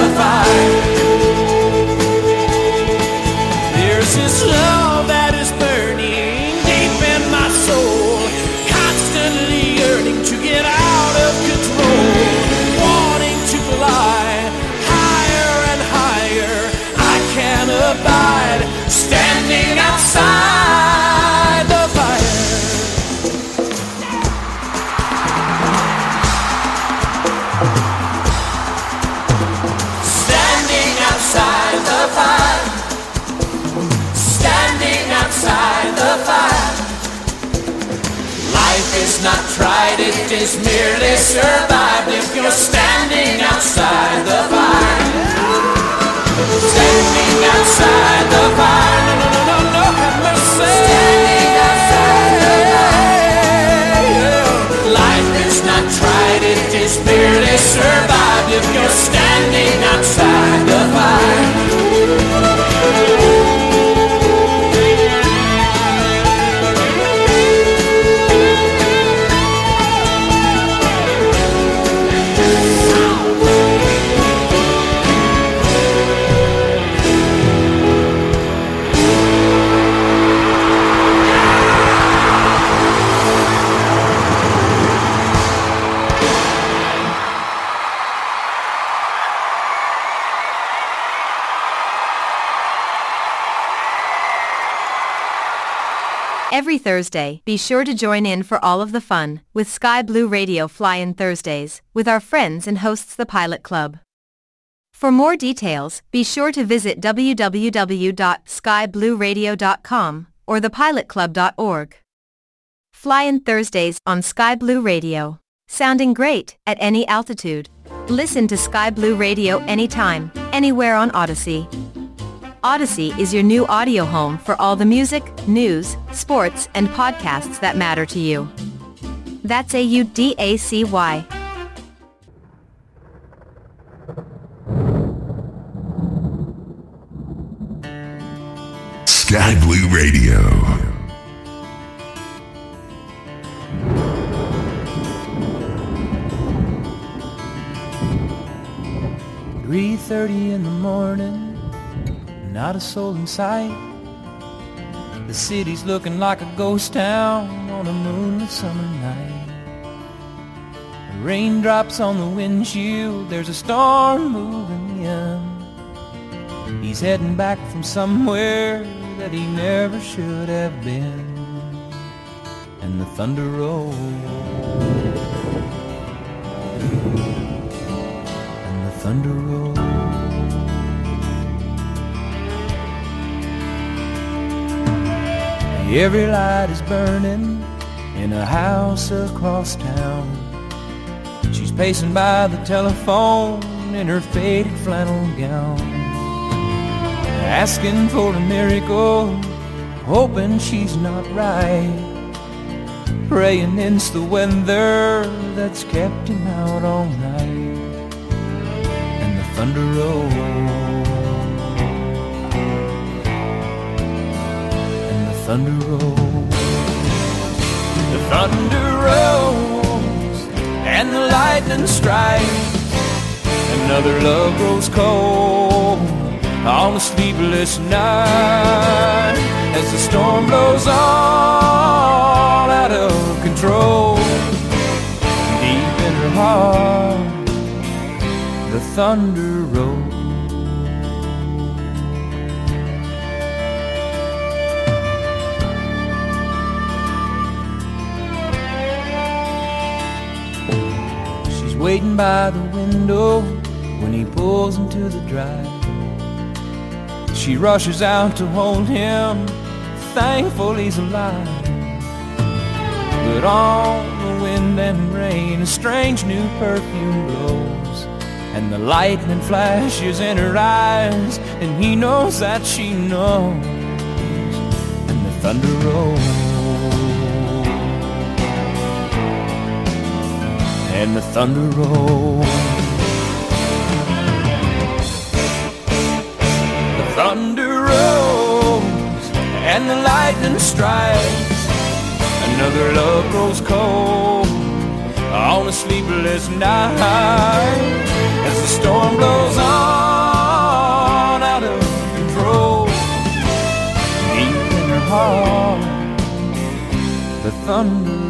not tried, it is merely survived if you're standing outside the fire. Standing outside the fire. No, no, no, no, no, have mercy. Standing outside the fire. Life is not tried, it is merely survived if you're standing Thursday, be sure to join in for all of the fun with Sky Blue Radio Fly-In Thursdays with our friends and hosts the Pilot Club. For more details, be sure to visit www.skyblueradio.com or thepilotclub.org. Fly-In Thursdays on Sky Blue Radio. Sounding great at any altitude. Listen to Sky Blue Radio anytime, anywhere on Audacy. Audacy is your new audio home for all the music, news, sports, and podcasts that matter to you. That's A-U-D-A-C-Y. Sky Blue Radio. Three thirty in the morning, not a soul in sight. The city's looking like a ghost town on a moonlit summer night. Raindrops on the windshield, there's a storm moving in. He's heading back from somewhere that he never should have been. And the thunder rolls. And the thunder rolls. Every light is burning in a house across town. She's pacing by the telephone in her faded flannel gown, asking for a miracle, hoping she's not right. Praying it's the weather that's kept him out all night, and the thunder rolls, thunder rolls, the thunder rolls, and the lightning strikes. Another love grows cold on a sleepless night as the storm blows all out of control. Deep in her heart, the thunder waiting by the window when he pulls into the drive. She rushes out to hold him, thankful he's alive. But on the wind and rain, a strange new perfume blows. And the lightning flashes in her eyes, and he knows that she knows. And the thunder rolls. And the thunder rolls. The thunder rolls and the lightning strikes. Another love grows cold on a sleepless night as the storm blows on out of control. Deep in her heart, the thunder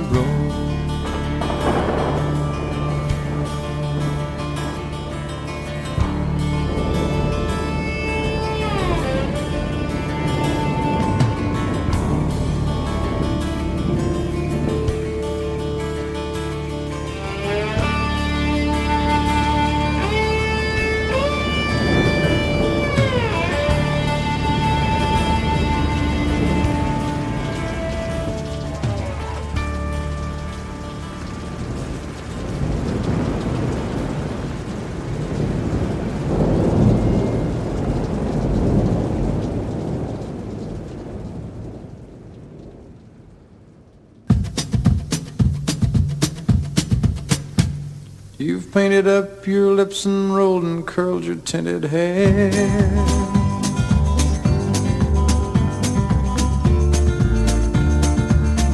You've painted up your lips and rolled and curled your tinted hair.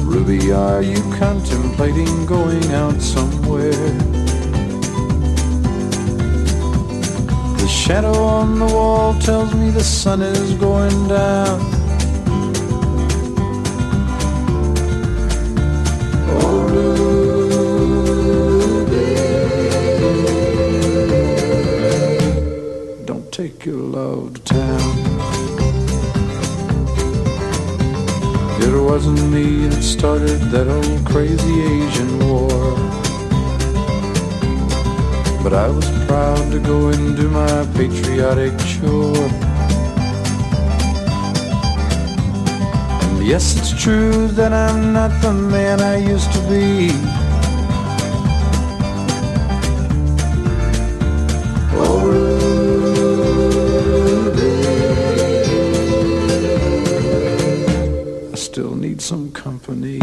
Ruby, are you contemplating going out somewhere? The shadow on the wall tells me the sun is going down. Started that old crazy Asian war. But I was proud to go and do my patriotic chore. And yes, it's true that I'm not the man I used to be. Company.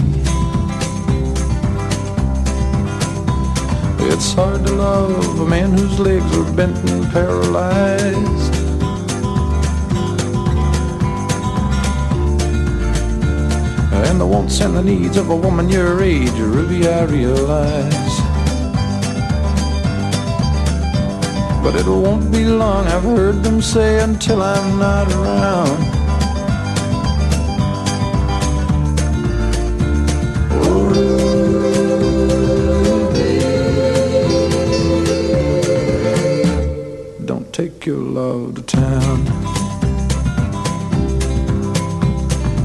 It's hard to love a man whose legs are bent and paralyzed. And the wants and the needs of a woman your age, Ruby, I realize. But it won't be long, I've heard them say, until I'm not around. You your love to town.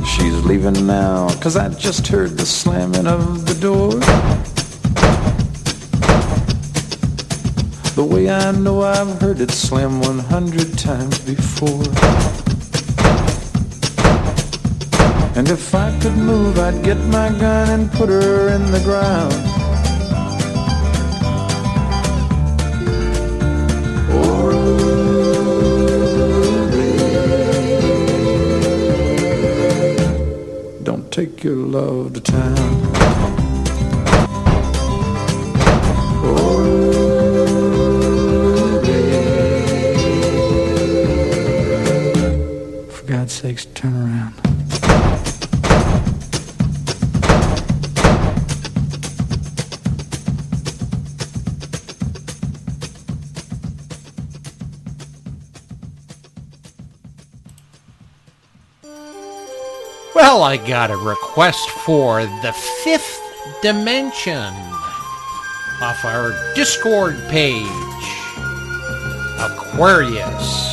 She's leaving now, cause I just heard the slamming of the door. The way I know I've heard it slam 100 times before. And if I could move, I'd get my gun and put her in the ground. of the time. I got a request for the fifth dimension off our Discord page Aquarius.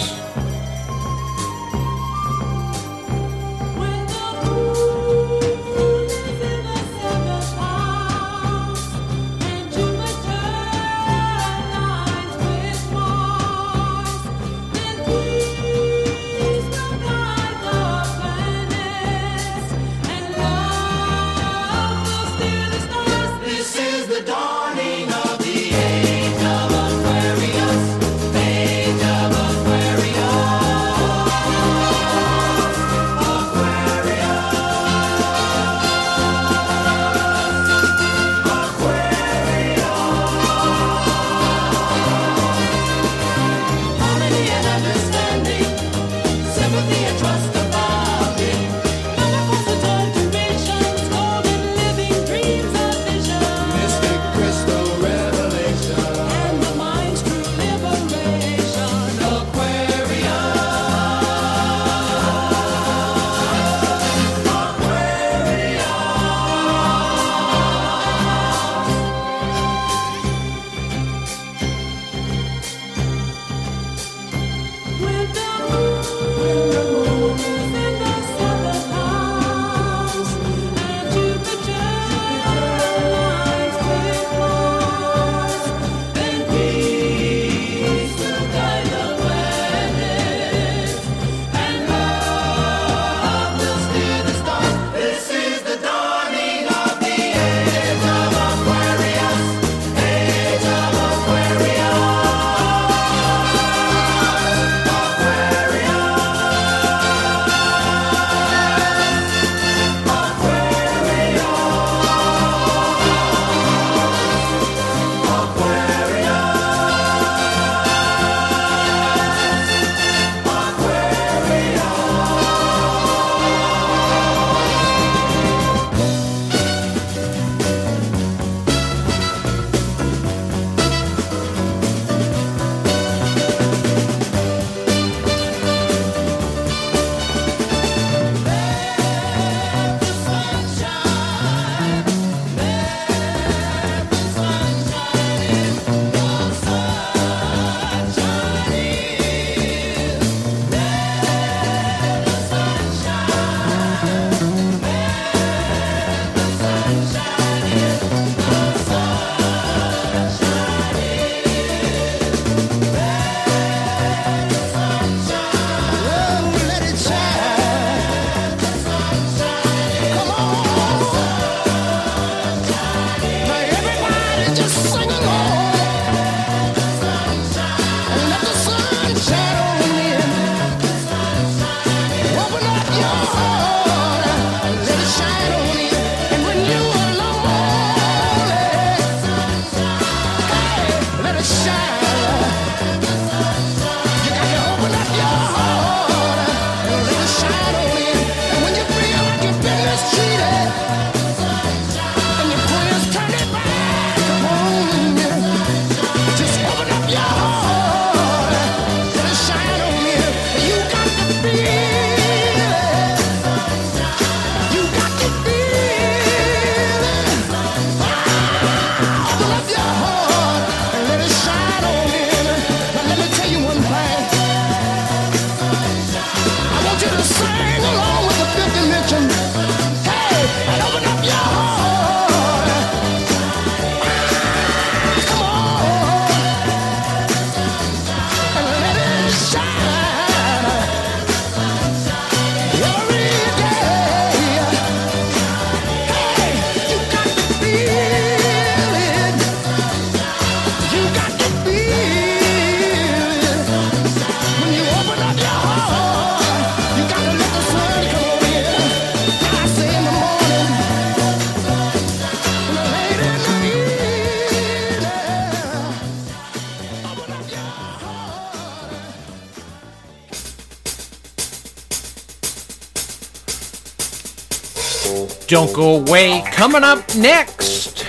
Don't go away. Coming up next,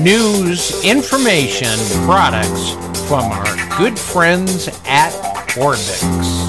news, information, products from our good friends at Orbx.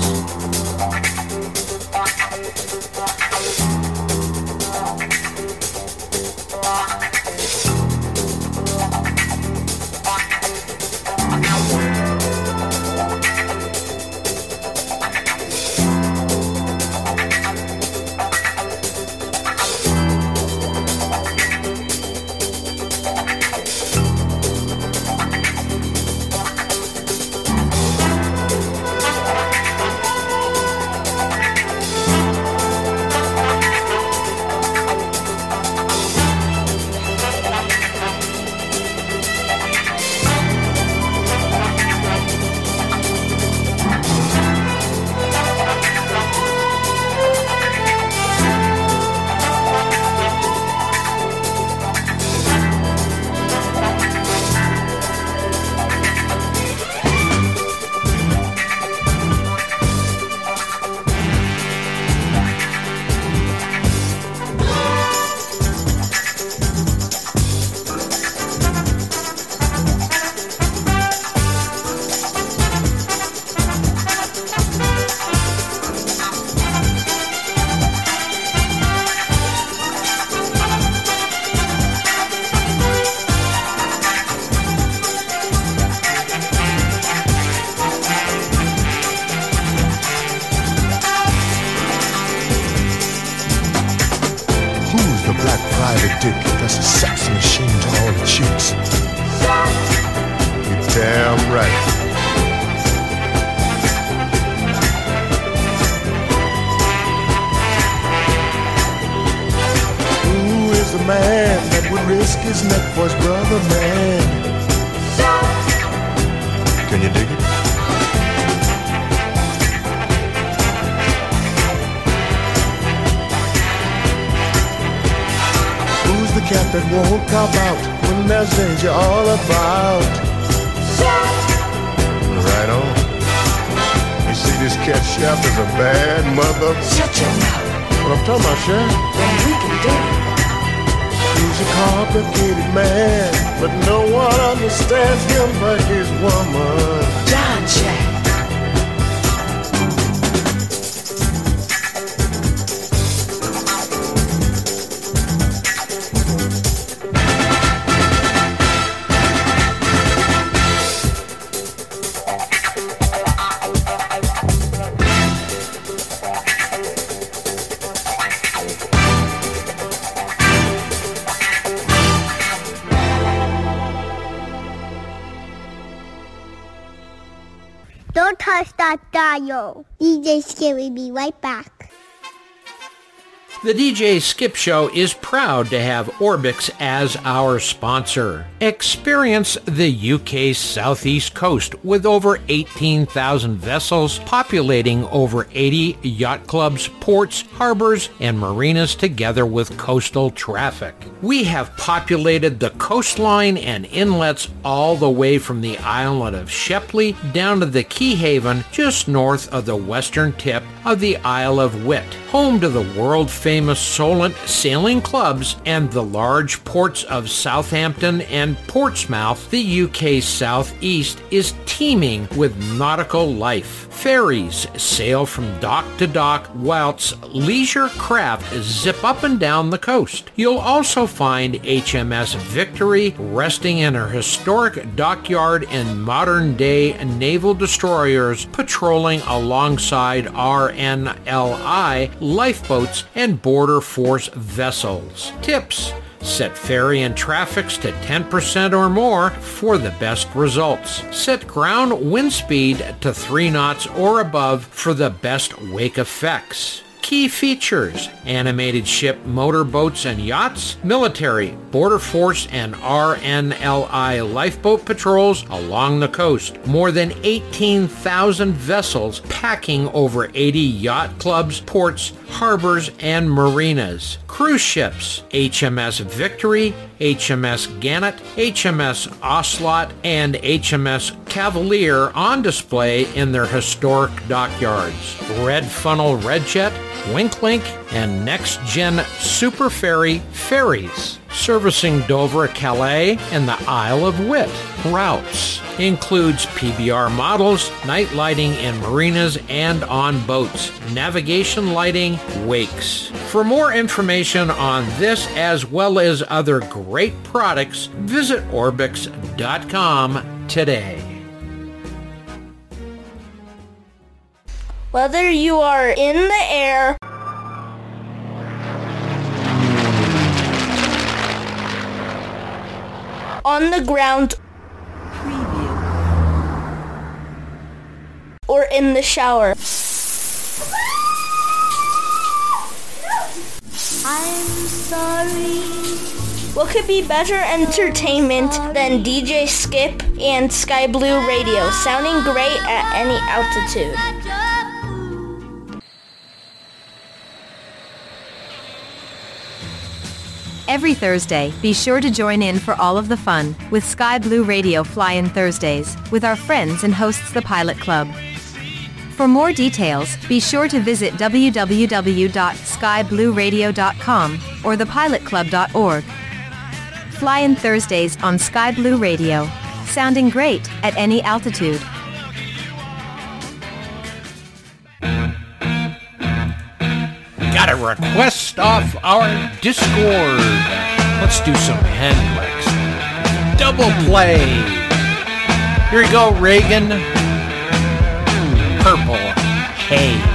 Chef is a bad mother. Shut your mouth. What I'm talking about, Shaft? Then we can do it. He's a complicated man, but no one understands him but his woman. John Jack. Dial. DJ will be right back. The DJ Skip Show is proud to have Orbx as our sponsor. Experience the UK's southeast coast with over 18,000 vessels populating over 80 yacht clubs, ports, harbors, and marinas together with coastal traffic. We have populated the coastline and inlets all the way from the island of Sheppey down to the Keyhaven just north of the western tip of the Isle of Wight, home to the world-famous Solent sailing clubs and the large ports of Southampton and Portsmouth. The UK's southeast is teeming with nautical life. Ferries sail from dock to dock whilst leisure craft zip up and down the coast. You'll also find HMS Victory resting in her historic dockyard and modern-day naval destroyers patrolling alongside RNLI lifeboats and border force vessels. Tips Set ferry and traffics to 10% or more for the best results. Set ground wind speed to 3 knots or above for the best wake effects. Key features animated ship motorboats and yachts, military, border force, and RNLI lifeboat patrols along the coast. More than 18,000 vessels packing over 80 yacht clubs, ports, harbors, and marinas. Cruise ships, HMS Victory, HMS Gannet, HMS Ocelot, and HMS Cavalier on display in their historic dockyards. Red Funnel Red Jet, Wightlink, and Next Gen Super Ferry ferries, servicing Dover, Calais, and the Isle of Wight routes. Includes PBR models, night lighting in marinas and on boats, navigation lighting, wakes. For more information on this as well as other great products, visit Orbx.com today. Whether you are in the air, on the ground, or in the shower. I'm sorry. What could be better entertainment than DJ Skip and Sky Blue Radio, sounding great at any altitude? Every Thursday, be sure to join in for all of the fun with Sky Blue Radio Fly-In Thursdays with our friends and hosts the Pilot Club. For more details, be sure to visit www.skyblueradio.com or thepilotclub.org. Fly-In Thursdays on Sky Blue Radio, sounding great at any altitude. Got a request off our Discord. Let's do some Hendrix. Double play. Here we go, Reagan. Purple Haze.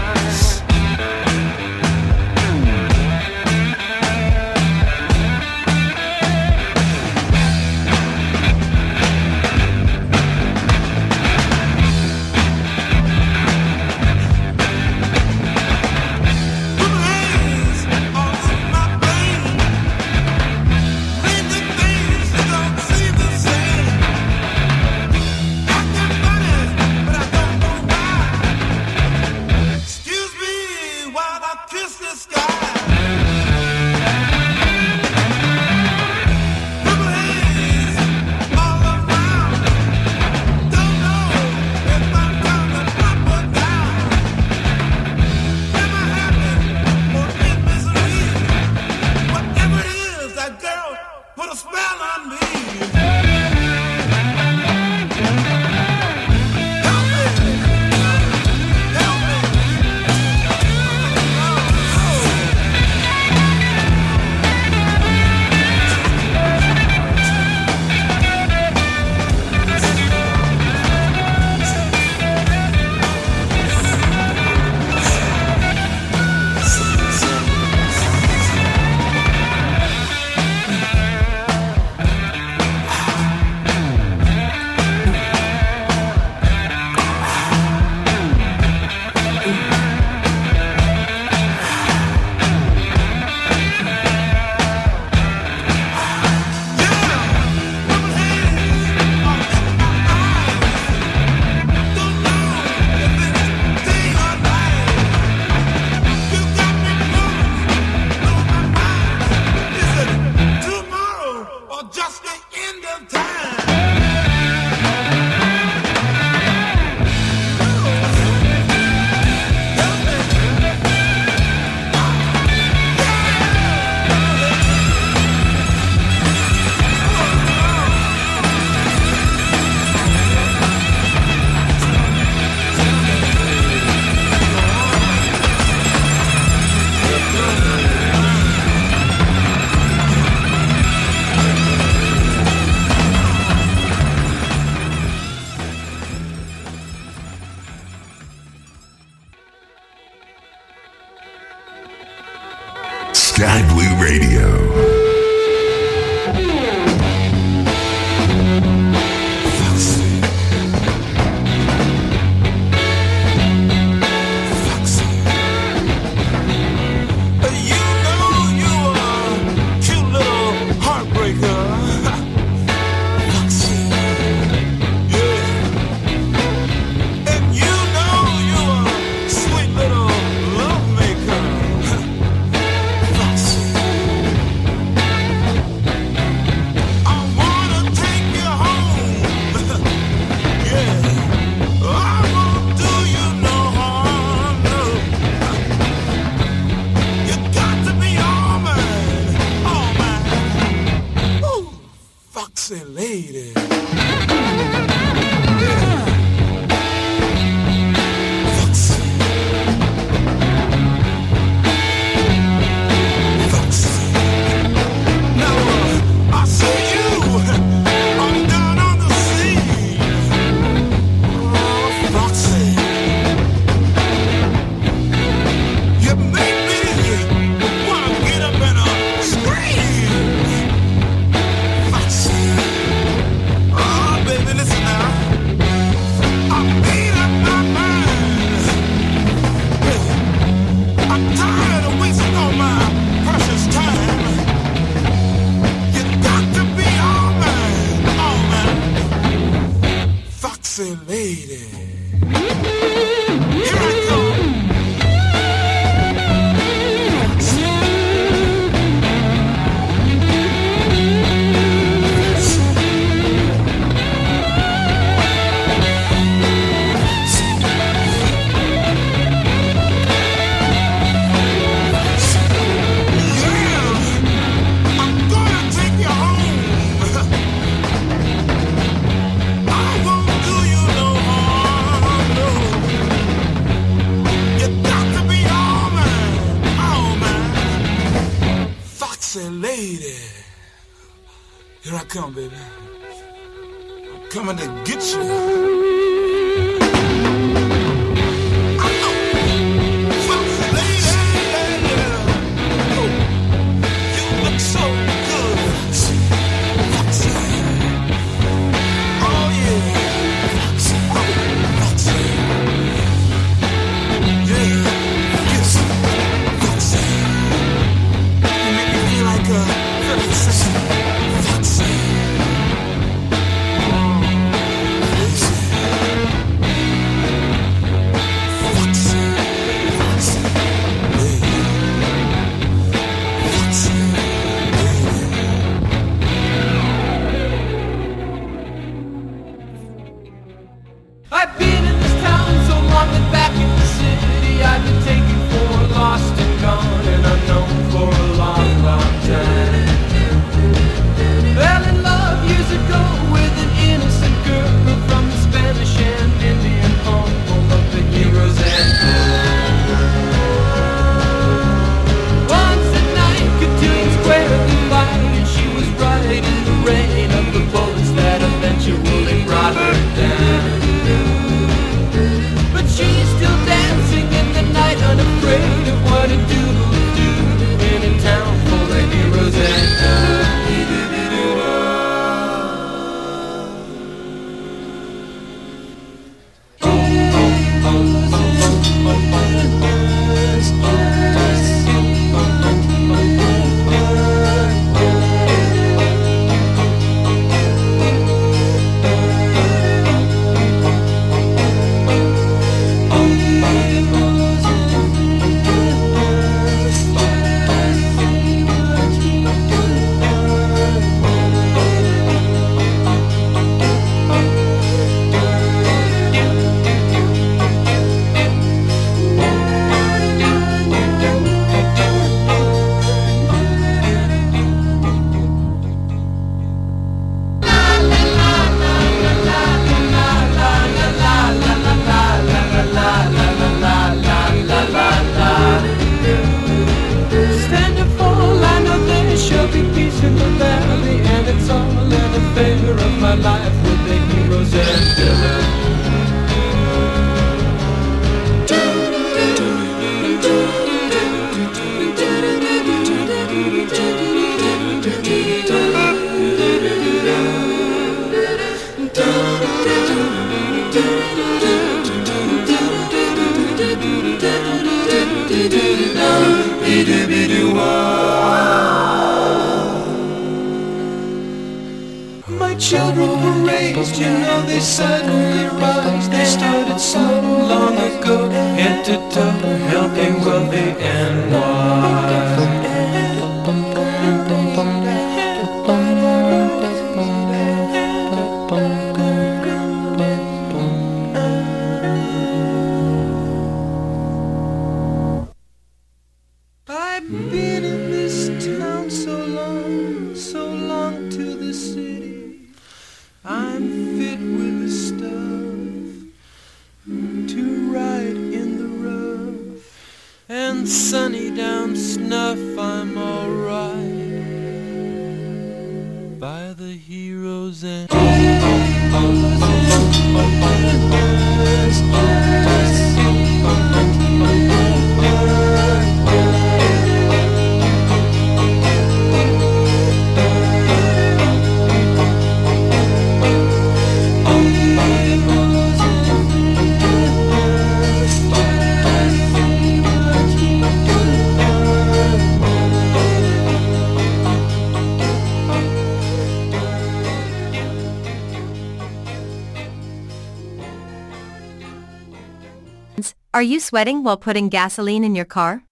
Sweating while putting gasoline in your car?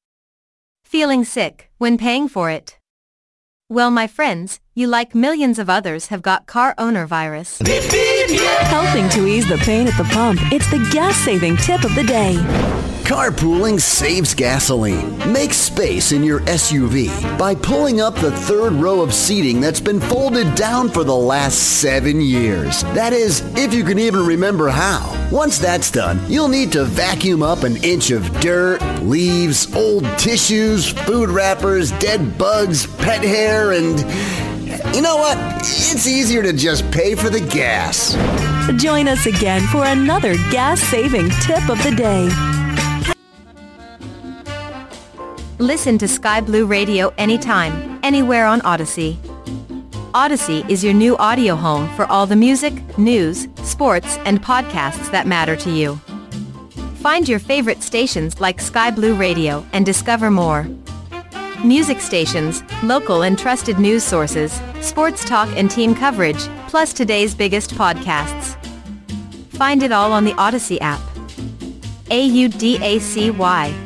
Feeling sick when paying for it? Well, my friends, you like millions of others have got car owner virus. Helping to ease the pain at the pump, it's the gas-saving tip of the day. Carpooling saves gasoline. Make space in your SUV by pulling up the third row of seating that's been folded down for the last seven years. That is, if you can even remember how. Once that's done, you'll need to vacuum up an inch of dirt, leaves, old tissues, food wrappers, dead bugs, pet hair, and you know what? It's easier to just pay for the gas. Join us again for another gas-saving tip of the day. Listen to Sky Blue Radio anytime, anywhere on Audacy. Audacy is your new audio home for all the music, news, sports, and podcasts that matter to you. Find your favorite stations like Sky Blue Radio and discover more. Music stations, local and trusted news sources, sports talk and team coverage, plus today's biggest podcasts. Find it all on the Audacy app. A-U-D-A-C-Y.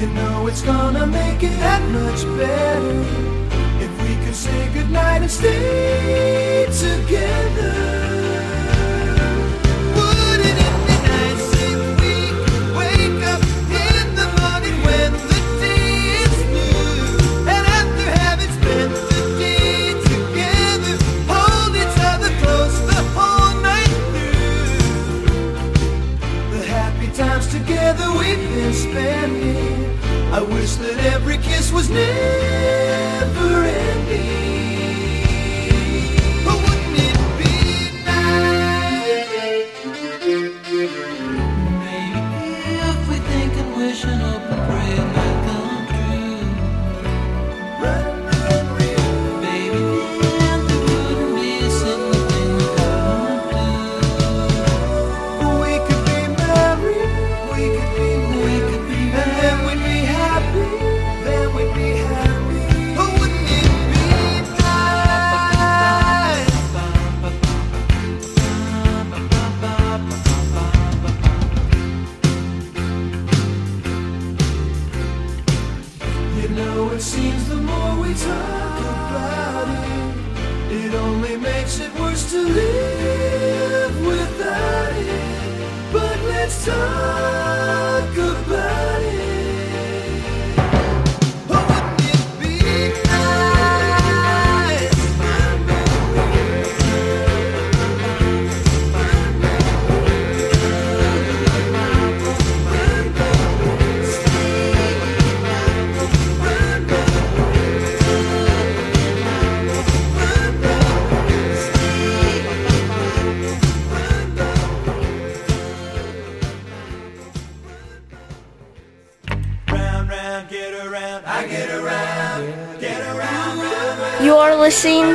You know it's gonna make it much better if we could say goodnight and stay together. Was never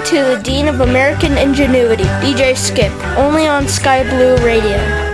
to the Dean of American Ingenuity, DJ Skip, only on Sky Blue Radio.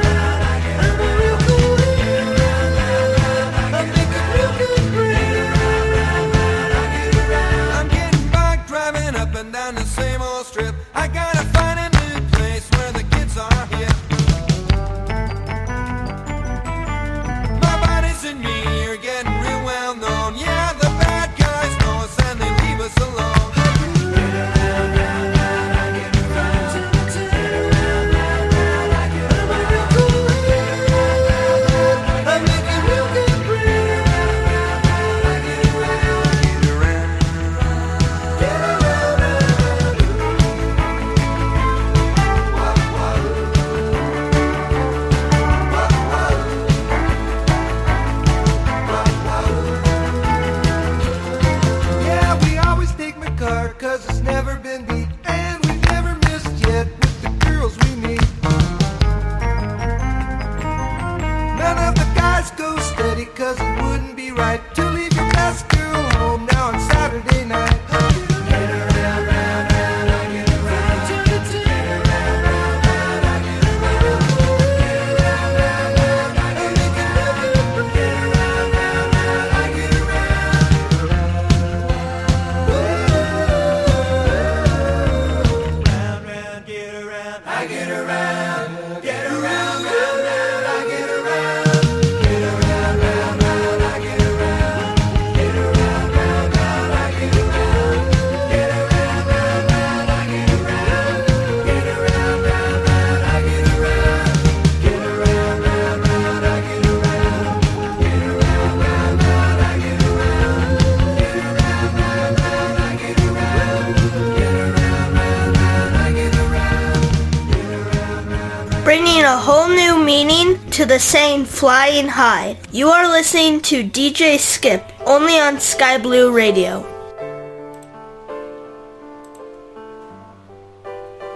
The saying flying high. You are listening to DJ Skip, only on Sky Blue Radio.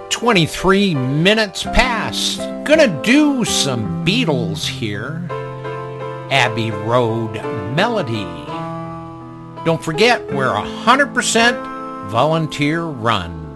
23 minutes past. Gonna do some Beatles here. Abbey Road Melody. Don't forget, we're a 100% volunteer run.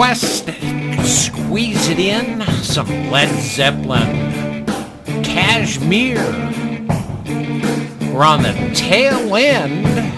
request, squeeze it in, some Led Zeppelin, Kashmir. We're on the tail end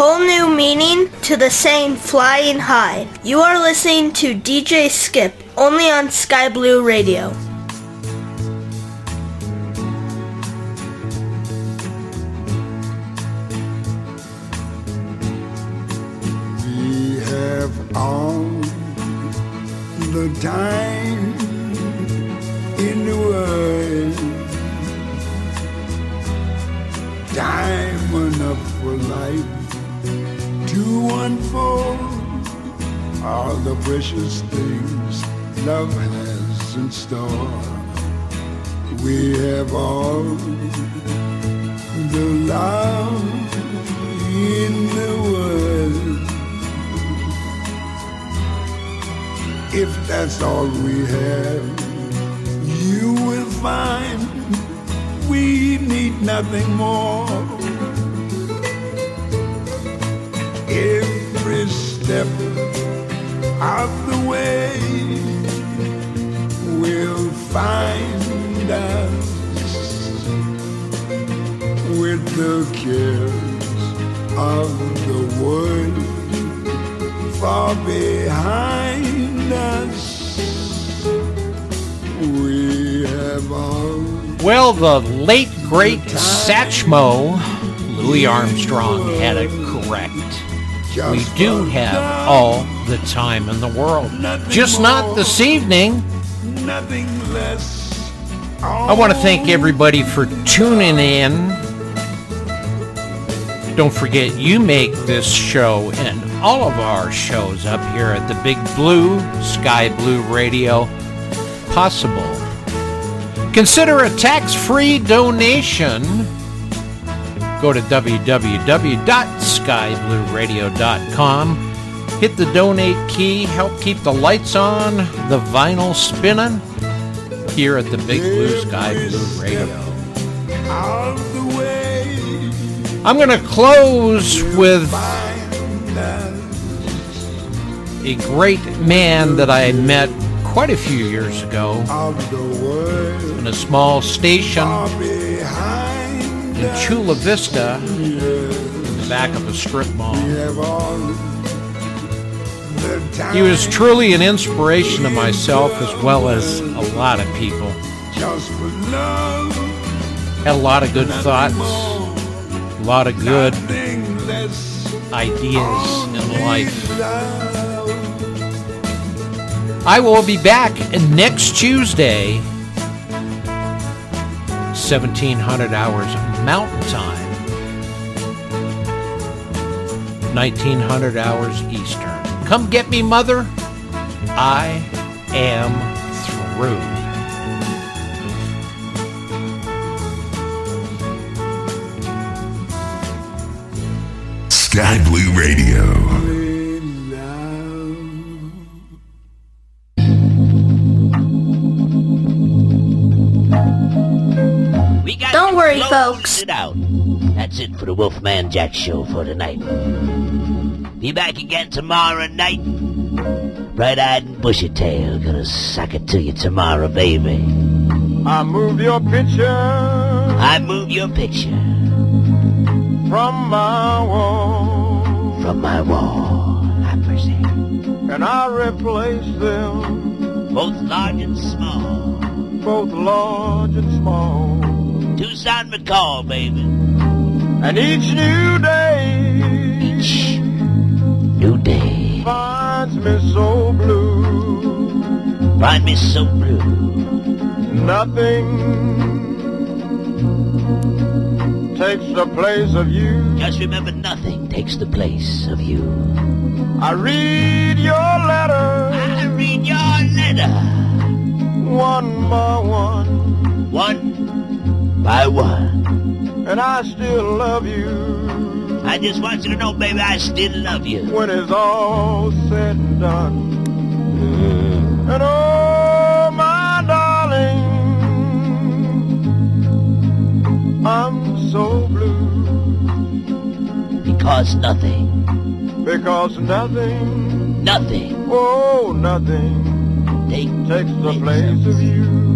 whole new meaning to the saying flying high. You are listening to DJ Skip only on Sky Blue Radio. Satchmo, Louis Armstrong had it correct. We do have all the time in the world. Just not this evening. Nothing less. I want to thank everybody for tuning in. Don't forget, you make this show and all of our shows up here at the Big Blue, Sky Blue Radio possible. Consider a tax-free donation. Go to www.skyblueradio.com. Hit the donate key, help keep the lights on, the vinyl spinning here at the Big Blue Sky Blue Radio. I'm going to close with a great man that I met quite a few years ago in a small station in Chula Vista in the back of a strip mall. He was truly an inspiration to myself as well as a lot of people. Had a lot of good thoughts, a lot of good ideas in life. I will be back next Tuesday, 1700 hours Mountain Time, 1900 hours Eastern. Come get me, mother. I am through. Sky Blue Radio. It out. That's it for the Wolfman Jack show for tonight. Be back again tomorrow night. Bright-eyed and bushy-tailed, gonna suck it to you tomorrow, baby. I move your picture I move your picture from my wall, from my wall. I present. and I replace them, Both large and small. both large and small. Toussaint McCall, baby. And each new day, Each new day finds me so blue. find me so blue. Nothing takes the place of you. Just remember nothing takes the place of you. I read your letter By one. and I still love you. I just want you to know, baby, I still love you. When it's all said and done, Mm. and oh my darling, I'm so blue Because nothing, because nothing, nothing oh nothing take, takes the place of you.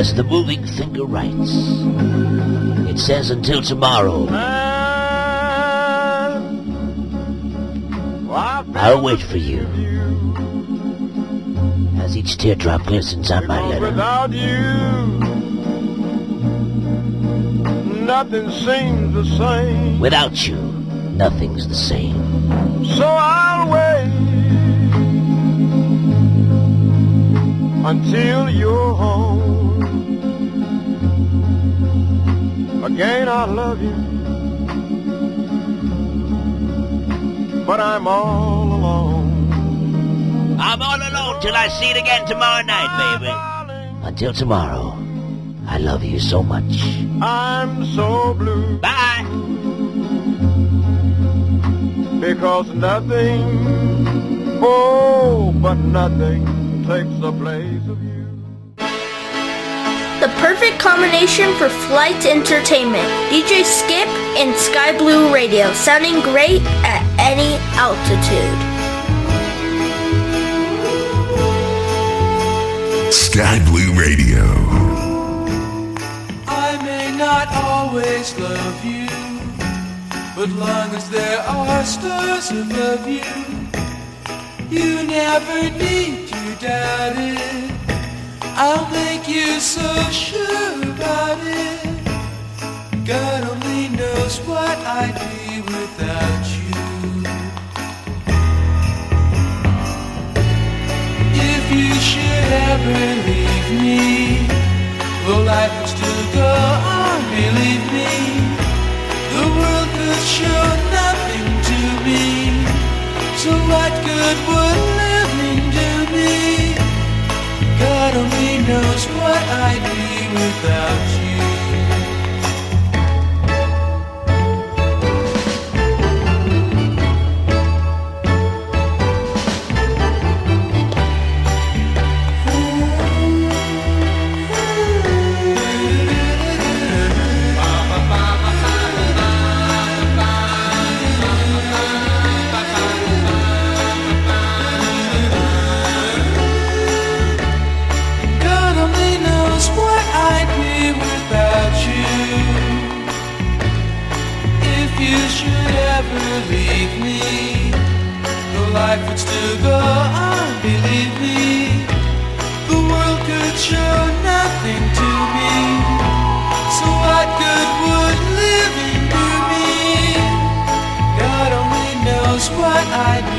As the moving finger writes. It says until tomorrow. I'll wait for you each teardrop glistens on my letter. without you, nothing seems the same. Without you, nothing's the same. So I'll wait until you're home. Again, I love you, but I'm all. I'm all alone till I see it again tomorrow night, baby. Until tomorrow, I love you so much. I'm so blue Bye. because nothing, oh, but nothing takes the place of you. The perfect combination for flight entertainment. DJ Skip and Sky Blue Radio, sounding great at any altitude. Sky Blue Radio. I may not always love you, but long as there are stars above you, you never need to doubt it. I'll make you so sure about it. God only knows what I'd be without you. You should ever leave me, well, life would still go on, believe me. The world could show nothing to me. So what good would living do me? God only knows what I'd be without you. Life would still go on, believe me. The world could show nothing to me. So what good would living do me? God only knows what I'd